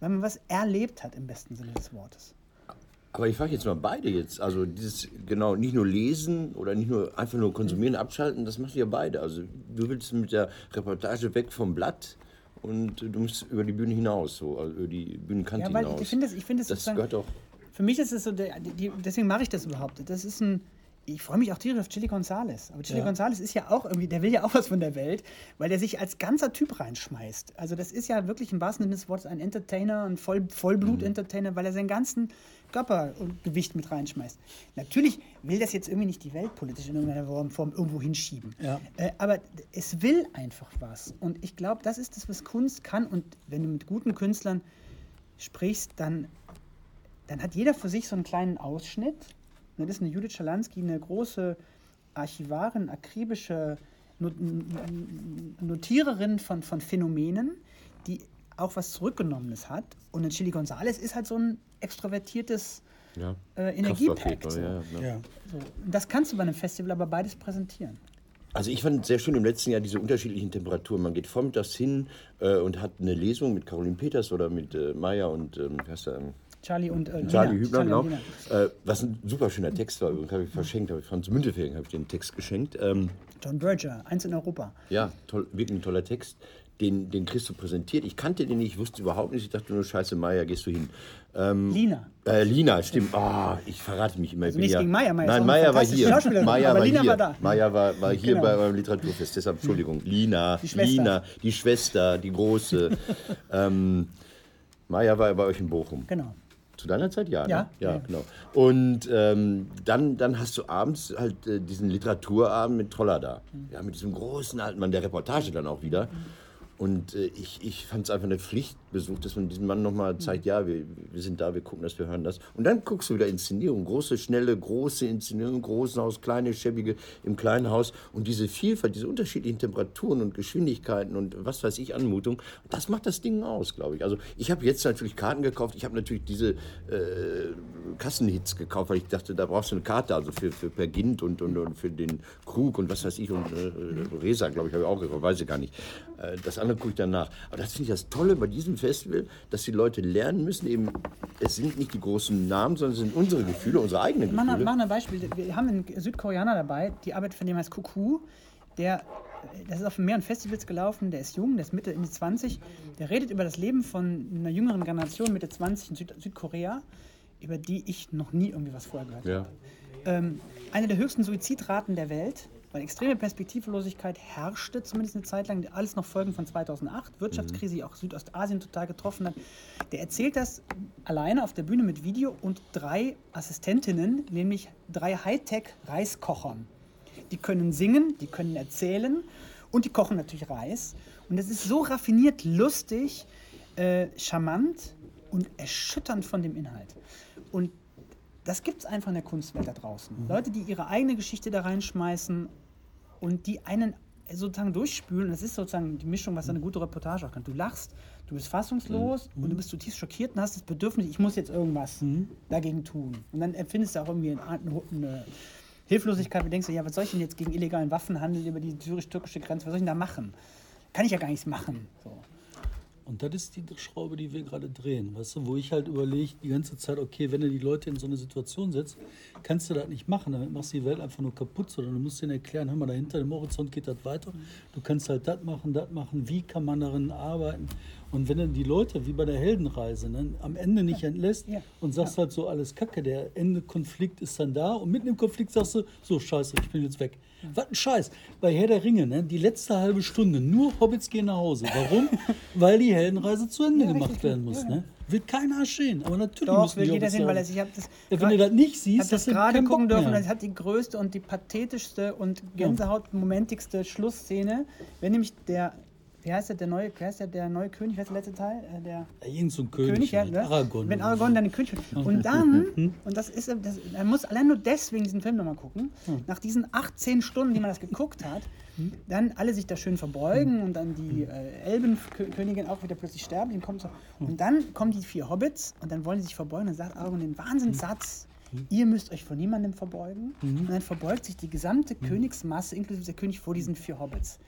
weil man was erlebt hat im besten Sinne des Wortes. Aber ich frage jetzt mal beide jetzt. Also dieses, genau, nicht nur lesen oder nicht nur einfach nur konsumieren, abschalten, das macht ihr beide. Also du willst mit der Reportage weg vom Blatt und du musst über die Bühne hinaus, so, also über die Bühnenkante Ja, weil hinaus. ich finde es ich finde das sozusagen- gehört auch. Für mich ist es so, der, die, deswegen mache ich das überhaupt. Das ist ein, ich freue mich auch tierisch auf Chili Gonzales. Aber Chili Ja. Gonzales ist ja auch irgendwie, der will ja auch was von der Welt, weil der sich als ganzer Typ reinschmeißt. Also das ist ja wirklich im wahrsten Sinne des Wortes ein Entertainer, ein Voll, Vollblut-Entertainer, weil er seinen ganzen Körper und Gewicht mit reinschmeißt. Natürlich will das jetzt irgendwie nicht die Welt politisch in irgendeiner Form irgendwo hinschieben. Ja. Äh, aber es will einfach was. Und ich glaube, das ist das, was Kunst kann. Und wenn du mit guten Künstlern sprichst, dann dann hat jeder für sich so einen kleinen Ausschnitt. Und Das ist eine Judith Schalansky, eine große Archivarin, akribische Not- Notiererin von, von Phänomenen, die auch was Zurückgenommenes hat. Und ein Chili Gonzales ist halt so ein extrovertiertes Ja. äh, Energiepack. So. ja, ja. So. Das kannst du bei einem Festival aber beides präsentieren. Also ich fand sehr schön im letzten Jahr diese unterschiedlichen Temperaturen. Man geht vormittags hin äh, und hat eine Lesung mit Caroline Peters oder mit äh, Maya und ähm, heißt der, ähm, Charlie und äh, Charlie. Hübner, genau. Äh, was ein super schöner Text war, übrigens habe ich verschenkt, habe ich Franz Müntefering habe ich den Text geschenkt. Ähm, John Berger, eins in Europa. ja, toll, wirklich ein toller Text. Den, den kriegst du präsentiert. Ich kannte den nicht, wusste überhaupt nicht. Ich dachte nur, scheiße, Maya, gehst du hin. Ähm, Lina. Äh, Lina, stimmt. Ah, ich verrate mich immer. Also nichts ja- gegen ist auch Nein, Maya war hier. Aber war Lina hier. war da. Maya war, war hier Genau. bei, beim Literaturfest. Deshalb, Entschuldigung. Lina, Die Schwester. Lina, die Schwester, die Große. ähm, Maya war bei euch in Bochum. Genau. Zu deiner Zeit, ja. Ja, ne? ja, ja. genau. Und ähm, dann, dann hast du abends halt äh, diesen Literaturabend mit Toller da. Mhm. Ja, mit diesem großen alten Mann, der Reportage dann auch wieder. Und äh, ich, ich fand es einfach eine Pflichtbesuch, dass man diesem Mann nochmal Mhm. zeigt, ja, wir, wir sind da, wir gucken das, wir hören das. Und dann guckst du wieder Inszenierung, große, schnelle, große Inszenierung, großen Haus, kleine, schäbige im kleinen Haus. Und diese Vielfalt, diese unterschiedlichen Temperaturen und Geschwindigkeiten und was weiß ich, Anmutung, das macht das Ding aus, glaube ich. Also ich habe jetzt natürlich Karten gekauft, ich habe natürlich diese äh, Kassenhits gekauft, weil ich dachte, da brauchst du eine Karte, also für, für Per Gint und, und, und für den Krug und was weiß ich und äh, Resa, glaube ich, habe ich auch gekauft, weiß ich gar nicht. Äh, das andere gucke ich danach. Aber das finde ich das Tolle bei diesem Festival, dass die Leute lernen müssen, eben, es sind nicht die großen Namen, sondern es sind unsere Gefühle, unsere eigenen Gefühle. mach mal ein Beispiel. Wir haben einen Südkoreaner dabei, die arbeitet von dem heißt Kuku, der das ist auf mehreren Festivals gelaufen, der ist jung, der ist Mitte, Ende 20. Der redet über das Leben von einer jüngeren Generation, Mitte 20 in Süd Südkorea, über die ich noch nie irgendwie was vorher gehört Ja. habe. Ähm, eine der höchsten Suizidraten der Welt, weil extreme Perspektivlosigkeit herrschte, zumindest eine Zeit lang, alles noch Folgen von 2008, Wirtschaftskrise, die auch Südostasien total getroffen hat. Der erzählt das alleine auf der Bühne mit Video und drei Assistentinnen, nämlich drei Hightech-Reiskochern. Die können singen, die können erzählen und die kochen natürlich Reis. Und das ist so raffiniert, lustig, äh, charmant und erschütternd von dem Inhalt. Und das gibt es einfach in der Kunstwelt da draußen. Leute, die ihre eigene Geschichte da reinschmeißen und die einen sozusagen durchspülen. Das ist sozusagen die Mischung, was eine gute Reportage auch kann. Du lachst, du bist fassungslos und du bist zutiefst schockiert und hast das Bedürfnis, ich muss jetzt irgendwas dagegen tun. Und dann empfindest du auch irgendwie eine, eine Hilflosigkeit, du denkst dir, ja, was soll ich denn jetzt gegen illegalen Waffenhandel über die syrisch-türkische Grenze, was soll ich denn da machen? Kann ich ja gar nichts machen. So. Und das ist die Schraube, die wir gerade drehen, weißt du, wo ich halt überlege die ganze Zeit, okay, wenn du die Leute in so eine Situation setzt, kannst du das nicht machen, damit machst du die Welt einfach nur kaputt, sondern du musst denen erklären, hör mal, dahinter im Horizont geht das weiter, du kannst halt das machen, das machen, wie kann man darin arbeiten und wenn du die Leute, wie bei der Heldenreise, ne, am Ende nicht entlässt Ja. und sagst halt so, alles Kacke, der Ende-Konflikt ist dann da und mitten im Konflikt sagst du, so scheiße, ich bin jetzt weg. Was ein Scheiß. Bei Herr der Ringe, ne, die letzte halbe Stunde, nur Hobbits gehen nach Hause. Warum? Weil die Heldenreise zu Ende Ja, gemacht richtig, werden muss. ja. Ne? Will keiner sehen. Aber natürlich Doch, will jeder sehen, weil er sich ich hab das. ja, wenn du das nicht siehst, das gerade gucken dürfen das hat die größte und die pathetischste und gänsehautmomentigste Schlussszene, wenn nämlich der, wie heißt der, der neue, wie heißt der, der neue König, wie heißt der letzte Teil? Äh, Der Ja, irgend so ein König, König, ja, halt, ne? Aragorn. Wenn Aragorn dann den König wird. Und dann, und das ist, das, man muss allein nur deswegen diesen Film nochmal gucken, nach diesen 18 Stunden, die man das geguckt hat, dann alle sich da schön verbeugen und dann die äh, Elbenkönigin auch wieder plötzlich sterben. die kommt so, und dann kommen die vier Hobbits und dann wollen sie sich verbeugen und dann sagt Aragorn den Wahnsinnssatz, ihr müsst euch vor niemandem verbeugen. Und dann verbeugt sich die gesamte Königsmasse, inklusive der König, vor diesen vier Hobbits.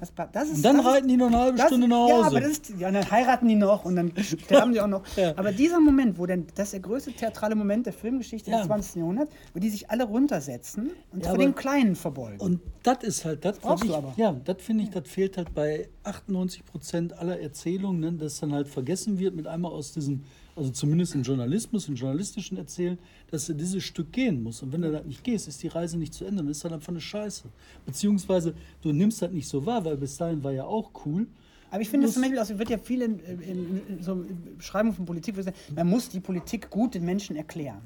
Das, das ist, Und dann das ist- reiten die noch eine halbe das, Stunde nach Ja, Hause. aber das ist, ja, und dann heiraten die noch und dann sterben die auch noch. Ja. Aber dieser Moment, wo denn, das ist der größte theatrale Moment der Filmgeschichte Ja. des 20. Jahrhunderts, wo die sich alle runtersetzen und Ja, vor den Kleinen verbeugen. Und das ist halt das, brauchst ich, du aber. ja, das finde ich, das fehlt halt bei 98 Prozent aller Erzählungen, ne, dass dann halt vergessen wird mit einmal aus diesem, also zumindest im Journalismus, im journalistischen Erzählen, dass du dieses Stück gehen musst. Und wenn du das nicht gehst, ist die Reise nicht zu Ende, dann ist das einfach eine Scheiße. Beziehungsweise du nimmst das nicht so wahr, weil bis dahin war ja auch cool. Aber ich finde es zum Beispiel, also wird ja viel in, in, in so Beschreibungen von Politik, man muss die Politik gut den Menschen erklären.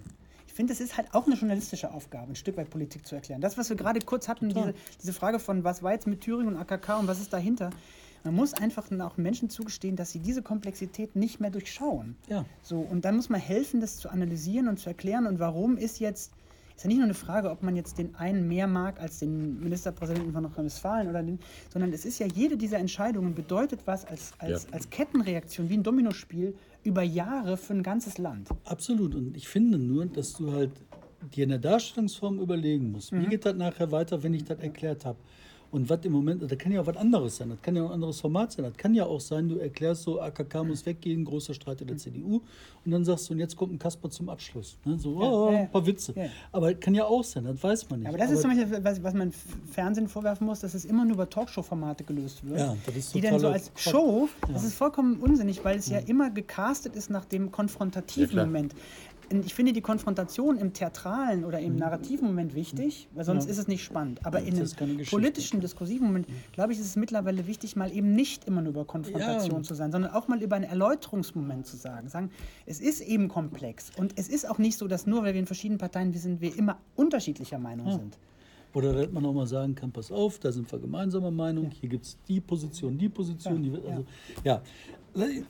Ich finde, das ist halt auch eine journalistische Aufgabe, ein Stück weit Politik zu erklären. Das, was wir gerade kurz hatten, diese, diese Frage von, was war jetzt mit Thüringen und AKK und was ist dahinter, man muss einfach auch Menschen zugestehen, dass sie diese Komplexität nicht mehr durchschauen. Ja. So, und dann muss man helfen, das zu analysieren und zu erklären. Und warum ist jetzt, ist ja nicht nur eine Frage, ob man jetzt den einen mehr mag als den Ministerpräsidenten von Nordrhein-Westfalen oder den, sondern es ist ja jede dieser Entscheidungen bedeutet was als, als, Ja. als Kettenreaktion, wie ein Dominospiel über Jahre für ein ganzes Land. Absolut. Und ich finde nur, dass du halt dir in der Darstellungsform überlegen musst. Mhm. Wie geht das nachher weiter, wenn ich das erklärt habe? Und was im Moment, das kann ja auch was anderes sein, das kann ja auch ein anderes Format sein. Das kann ja auch sein, du erklärst so, AKK muss weggehen, großer Streit in der CDU. Und dann sagst du, und jetzt kommt ein Kasper zum Abschluss. Ne? So, Ja, oh, ein paar Witze. Ja. Aber kann ja auch sein, das weiß man nicht. Aber das ist zum Beispiel, was, was man Fernsehen vorwerfen muss, dass es immer nur über Talkshow-Formate gelöst wird. Ja, das ist die dann so als Quatsch. Show, das ist vollkommen unsinnig, weil es ja immer gecastet ist nach dem konfrontativen. Moment. Ich finde die Konfrontation im theatralen oder im narrativen Moment wichtig, weil sonst Ja. ist es nicht spannend. Aber in das einem politischen, diskursiven Moment, glaube ich, ist es mittlerweile wichtig, mal eben nicht immer nur über Konfrontation Ja. zu sein, sondern auch mal über einen Erläuterungsmoment zu sagen. Sagen, es ist eben komplex. Und es ist auch nicht so, dass nur, weil wir in verschiedenen Parteien wir sind, wir immer unterschiedlicher Meinung sind. Oder dass man auch mal sagen kann, pass auf, da sind wir gemeinsamer Meinung, hier gibt es die Position, die Position, die, also, ja.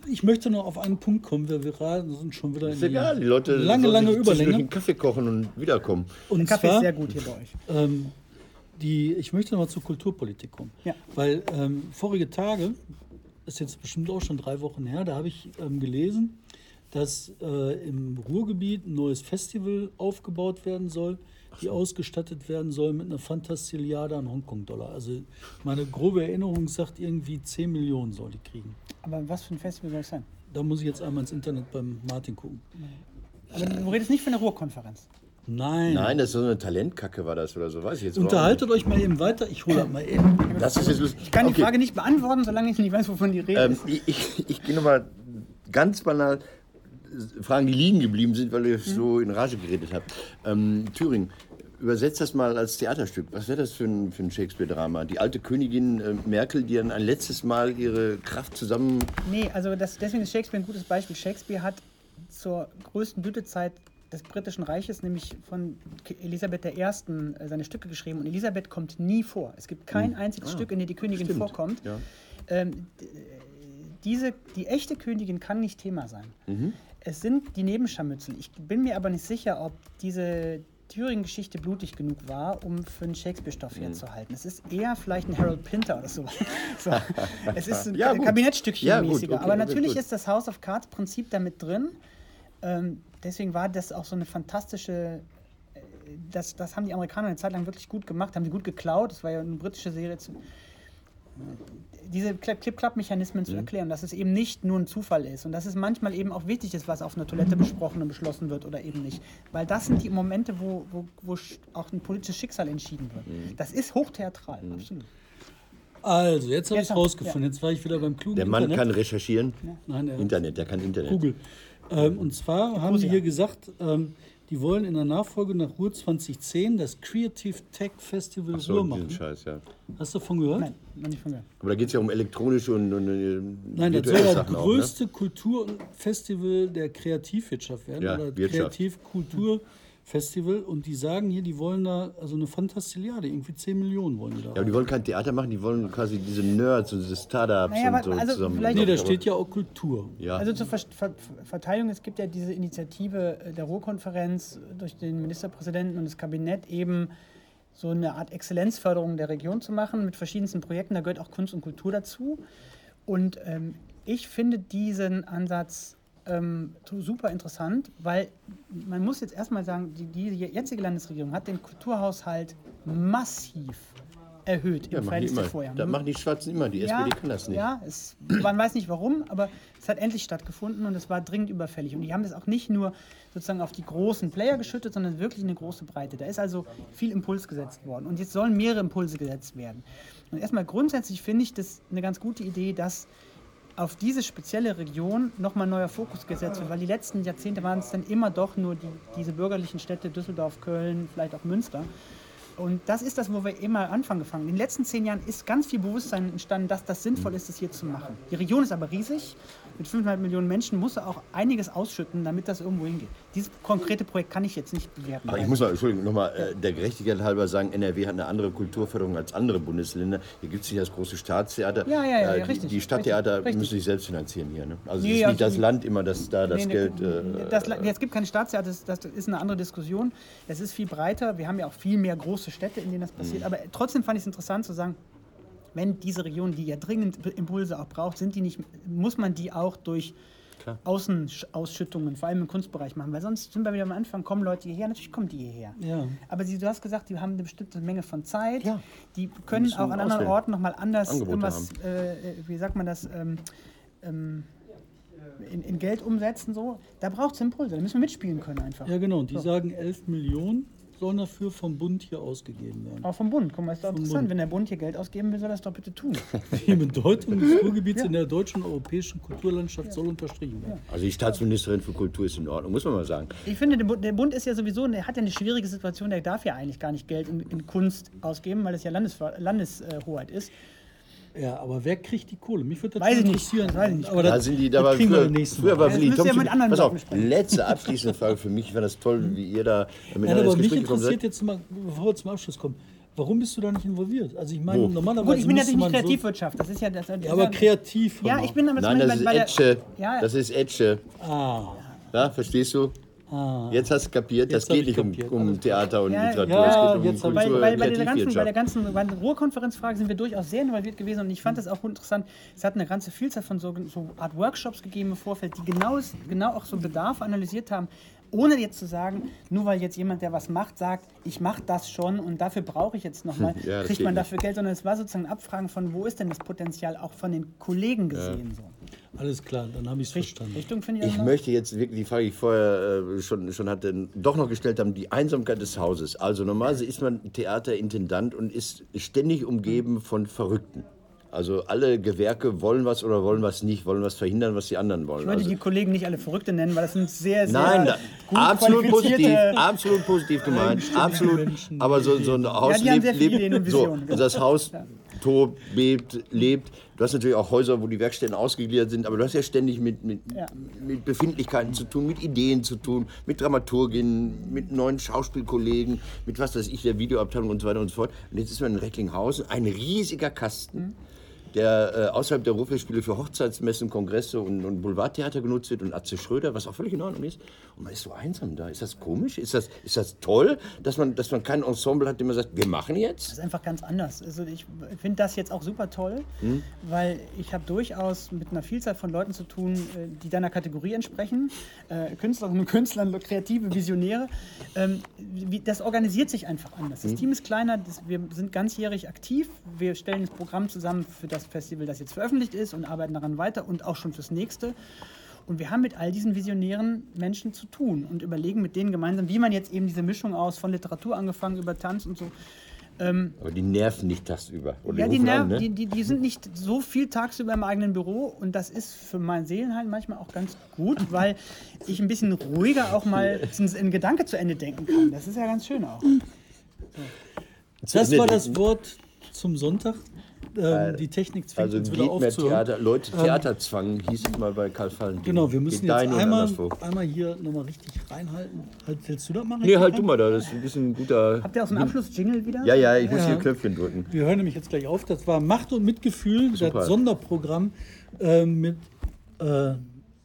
Ich möchte noch auf einen Punkt kommen, weil wir gerade sind schon wieder in Ist egal, die Leute lange, lange Überlänge. einen Kaffee kochen und wiederkommen. Und Der Kaffee zwar, ist sehr gut hier bei euch. Ähm, die, ich möchte noch mal zur Kulturpolitik kommen. Ja. Weil ähm, vorige Tage, ist jetzt bestimmt auch schon drei Wochen her, da habe ich ähm, gelesen, dass äh, im Ruhrgebiet ein neues Festival aufgebaut werden soll, die ausgestattet werden soll mit einer Fantastilliarde an Hongkong-Dollar. Also meine grobe Erinnerung sagt irgendwie 10 Millionen soll die kriegen. Aber was für ein Festival soll es sein? Da muss ich jetzt einmal ins Internet beim Martin gucken. Aber du redest nicht von der Ruhrkonferenz. Nein. Nein, das ist so eine Talentkacke war das oder so, weiß ich jetzt Unterhaltet euch mal eben weiter. Ich hole das mal eben. Das ist jetzt lustig. Ich kann die Okay. Frage nicht beantworten, solange ich nicht weiß, wovon die Rede Ähm, ich ich, ich gehe nochmal ganz banal Fragen, die liegen geblieben sind, weil ihr so in Rage geredet habt. Ähm, Thüringen, übersetzt das mal als Theaterstück. Was wäre das für ein, für ein Shakespeare-Drama? Die alte Königin äh, Merkel, die dann ein letztes Mal ihre Kraft zusammen. Nee, also das, deswegen ist Shakespeare ein gutes Beispiel. Shakespeare hat zur größten Blütezeit des britischen Reiches, nämlich von Elisabeth I. äh, seine Stücke geschrieben. Und Elisabeth kommt nie vor. Es gibt kein einziges Stück, in dem die Königin stimmt, vorkommt. ja. Ähm, d- diese, die echte Königin kann nicht Thema sein. Es sind die Nebenscharmützel. Ich bin mir aber nicht sicher, ob diese Thüringen-Geschichte blutig genug war, um für einen Shakespeare-Stoff herzuhalten. Es ist eher vielleicht ein Harold Pinter oder so. so. Es ist ein Ja. Kabinettstückchen Ja, gut, mäßiger. okay, aber natürlich gut. ist das House of Cards-Prinzip damit drin. Ähm, deswegen war das auch so eine fantastische. äh, Das, das haben die Amerikaner eine Zeit lang wirklich gut gemacht, haben sie gut geklaut. Das war ja eine britische Serie. Zu, diese Clip-Clap-Mechanismen Mhm. zu erklären, dass es eben nicht nur ein Zufall ist und dass es manchmal eben auch wichtig ist, was auf einer Toilette besprochen und beschlossen wird oder eben nicht. Weil das sind die Momente, wo, wo, wo auch ein politisches Schicksal entschieden wird. Mhm. Das ist hochtheatral, absolut. Also, jetzt habe ich es rausgefunden. Jetzt war ich wieder beim klugen Der Mann Internet. kann recherchieren. Nein, er Internet, der kann Internet. Google. Ähm, und zwar haben sie hier gesagt, ähm, die wollen in der Nachfolge nach Ruhr 2010 das Creative Tech Festival So, Ruhr machen. Scheiß, ja. Hast du davon gehört? Nein, noch nicht von gehört. Aber da geht es ja um elektronische und, und äh, Nein, das soll das auch, ne? größte Kulturfestival der Kreativwirtschaft werden. Ja, oder Wirtschaft. Kreativkulturfestival. Und die sagen hier, die wollen da, also eine Fantastilliarde, irgendwie 10 Millionen wollen die da. Ja, aber die wollen kein Theater machen, die wollen quasi diese Nerds und diese Startups Naja, und so also zusammen. vielleicht- nee, da steht ja auch Kultur. Ja. Also zur Ver Ver Verteidigung, es gibt ja diese Initiative äh, der Ruhrkonferenz durch den Ministerpräsidenten und das Kabinett eben so eine Art Exzellenzförderung der Region zu machen mit verschiedensten Projekten. Da gehört auch Kunst und Kultur dazu. Und ähm, ich finde diesen Ansatz ähm, super interessant, weil man muss jetzt erstmal sagen, die, die jetzige Landesregierung hat den Kulturhaushalt massiv erhöht ja, im Verhältnis zu vorher. Das machen die Schwarzen immer, die SPD kann das nicht. Ja, es, man weiß nicht warum, aber es hat endlich stattgefunden und es war dringend überfällig. Und die haben das auch nicht nur sozusagen auf die großen Player geschüttet, sondern wirklich eine große Breite. Da ist also viel Impuls gesetzt worden. Und jetzt sollen mehrere Impulse gesetzt werden. Und erstmal grundsätzlich finde ich das eine ganz gute Idee, dass auf diese spezielle Region nochmal neuer Fokus gesetzt wird, weil die letzten Jahrzehnte waren es dann immer doch nur die, diese bürgerlichen Städte Düsseldorf, Köln, vielleicht auch Münster. Und das ist das, wo wir immer anfangen gefangen. In den letzten zehn Jahren ist ganz viel Bewusstsein entstanden, dass das sinnvoll ist, das hier zu machen. Die Region ist aber riesig. Mit 5,5 Millionen Menschen muss er auch einiges ausschütten, damit das irgendwo hingeht. Dieses konkrete Projekt kann ich jetzt nicht bewerten. Aber ich muss mal, Entschuldigung, nochmal äh, der Gerechtigkeit halber sagen, NRW hat eine andere Kulturförderung als andere Bundesländer. Hier gibt es nicht das große Staatstheater. Ja, ja, ja, Äh, die, richtig, Die Stadttheater richtig, müssen sich selbst finanzieren hier. Ne? Also Nee, es ist nicht das absolut. Land immer, das da das nee, Geld... Äh, das, es gibt keine Staatstheater, das, das ist eine andere Diskussion. Es ist viel breiter. Wir haben ja auch viel mehr große Städte, in denen das passiert. Mhm. Aber trotzdem fand ich es interessant zu sagen, wenn diese Region, die ja dringend Impulse auch braucht, sind die nicht, muss man die auch durch Außenausschüttungen, vor allem im Kunstbereich machen, weil sonst sind wir wieder am Anfang, kommen Leute hierher, natürlich kommen die hierher. Ja. Aber sie, du hast gesagt, die haben eine bestimmte Menge von Zeit, Ja. die können auch an anderen. Orten nochmal anders Angebote irgendwas, äh, wie sagt man das, ähm, ähm, in, in Geld umsetzen, so. Da braucht es Impulse, da müssen wir mitspielen können einfach. Ja, genau. Die sagen, 11 Millionen sollen dafür vom Bund hier ausgegeben werden. Auch vom Bund. Guck mal, ist doch Vom interessant. Bund. Wenn der Bund hier Geld ausgeben will, soll er das doch bitte tun. Die Bedeutung des Ruhrgebiets Ja. in der deutschen und europäischen Kulturlandschaft soll unterstrichen werden. also die Staatsministerin für Kultur ist in Ordnung, muss man mal sagen. Ich finde, der Bund, ist ja sowieso, der hat ja eine schwierige Situation, der darf ja eigentlich gar nicht Geld in, in Kunst ausgeben, weil es ja Landeshoheit Landeshoheit ist. Ja, aber wer kriegt die Kohle? Mich würde das Weiß schon ich nicht. interessieren. Das weiß ich nicht. Aber Da das, sind die, da das war früher, früher war Das Willi Thompson. mit anderen Pass auf, letzte abschließende Frage für mich, war das toll, wie ihr da miteinander Nein, aber mich interessiert jetzt mal, bevor wir zum Abschluss kommen, warum bist du da nicht involviert? Also ich meine, Wo? normalerweise Gut, ich bin natürlich nicht Kreativwirtschaft. Das ist ja das. das Ja, aber ja, kreativ. Ja, ich bin aber Nein, das ist bei der- Etsche. Ja, Das ist Etsche. Ah, Ja, verstehst du? Ah. Jetzt hast du kapiert, das Jetzt hab geht ich nicht um, um Theater und Ja, Literatur, ja, es geht um jetzt Kultur, bei, der ganzen, bei der ganzen bei der Ruhrkonferenzfrage sind wir durchaus sehr involviert gewesen und ich fand das auch interessant. Es hat eine ganze Vielzahl von so, so Art Workshops gegeben im Vorfeld, die genau, genau auch so Bedarf analysiert haben. Ohne jetzt zu sagen, nur weil jetzt jemand, der was macht, sagt, ich mache das schon und dafür brauche ich jetzt nochmal, Ja, kriegt man nicht. dafür Geld, sondern es war sozusagen Abfragen von, wo ist denn das Potenzial auch von den Kollegen gesehen. So. Alles klar, dann habe ich es verstanden. Richtung finde ich, Ich möchte jetzt wirklich die Frage, die ich vorher äh, schon, schon hatte, doch noch gestellt haben, die Einsamkeit des Hauses. Also normalerweise ist man Theaterintendant und ist ständig umgeben von Verrückten. Also alle Gewerke wollen was oder wollen was nicht, wollen was verhindern, was die anderen wollen. Ich würde Also, die Kollegen nicht alle Verrückte nennen, weil das sind sehr, sehr nein, gut absolut positiv, absolut positiv gemeint, absolut. Menschen, aber so, so ein Haus die haben lebt, lebt so, das Haus tobt, bebt, lebt. Du hast natürlich auch Häuser, wo die Werkstätten ausgegliedert sind, aber du hast ja ständig mit, mit, Ja. mit Befindlichkeiten zu tun, mit Ideen zu tun, mit Dramaturgien, mit neuen Schauspielkollegen, mit was weiß ich, der Videoabteilung und so weiter und so fort. Und jetzt ist man in Recklinghausen, ein riesiger Kasten. Der äh, außerhalb der Ruhrfestspiele für Hochzeitsmessen, Kongresse und, und Boulevardtheater genutzt wird und Atze Schröder, was auch völlig in Ordnung ist. Und man ist so einsam da. Ist das komisch? Ist das, ist das toll, dass man, dass man kein Ensemble hat, dem man sagt, wir machen jetzt? Das ist einfach ganz anders. Also ich finde das jetzt auch super toll, Hm? weil ich habe durchaus mit einer Vielzahl von Leuten zu tun, äh, die deiner Kategorie entsprechen. Äh, Künstlerinnen und Künstler, kreative Visionäre. Ähm, wie, das organisiert sich einfach anders. Hm? Das Team ist kleiner, das, wir sind ganzjährig aktiv. Wir stellen das Programm zusammen für das Festival, das jetzt veröffentlicht ist und arbeiten daran weiter und auch schon fürs nächste. Und wir haben mit all diesen visionären Menschen zu tun und überlegen mit denen gemeinsam, wie man jetzt eben diese Mischung aus von Literatur angefangen über Tanz und so Aber die nerven nicht tagsüber. Oder ja, die, rufen an, Nerven, ne? die, die, die sind nicht so viel tagsüber im eigenen Büro und das ist für mein Seelenheil manchmal auch ganz gut, weil ich ein bisschen ruhiger auch mal in Gedanke zu Ende denken kann. Das ist ja ganz schön auch. Das Ende war das. Wort zum Sonntag. Ähm, die Technik zwingt Also uns geht wieder mehr aufzuhören. Theater, Leute, Theaterzwang hieß es mal bei Karl Valentin. Genau, wir müssen geht jetzt und einmal, einmal hier nochmal richtig reinhalten. Halt, willst du das machen? Nee, halt du mal da, das ist ein bisschen ein guter... Habt ihr aus dem Abschluss-Jingle wieder? Ja, ja, ich muss Ja. hier Knöpfchen drücken. Wir hören nämlich jetzt gleich auf. Das war Macht und Mitgefühl, Super. das Sonderprogramm äh, mit, äh,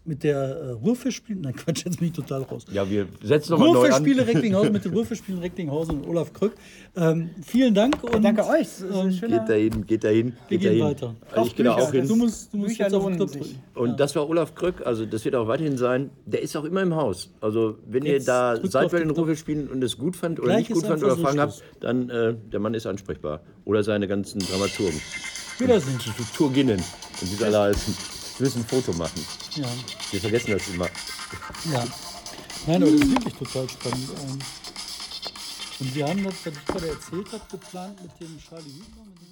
mit der äh, Ruhrfischspiel. Nein, Quatsch, jetzt bin ich total raus. Ja, wir setzen nochmal neu an. Recklinghausen mit den Ruhrfischspielen Recklinghausen und Olaf Krück. Ähm, vielen Dank. Und, Danke euch. Ähm, Geht dahin, geht dahin, Wir geht gehen dahin. weiter. Also ich gehe da auch hin. Du musst, du musst jetzt auf den Knopf drücken. Und das war Olaf Kröck, also das wird auch weiterhin sein. Der ist auch immer im Haus. Also wenn Jetzt ihr da seid bei den. Ruhespielen und es gut fand oder Gleich nicht gut fand oder Fragen habt, dann äh, der Mann ist ansprechbar. Oder seine ganzen Dramaturgen. Wiedersehen. Turginnen und wie sie alle heißen. Wir müssen ein Foto machen. Ja, Wir vergessen das immer. ja. Nein, aber das ist wirklich total spannend. Ähm, Und wir haben das, was ich gerade erzählt habe, geplant mit dem Charlie Hübner.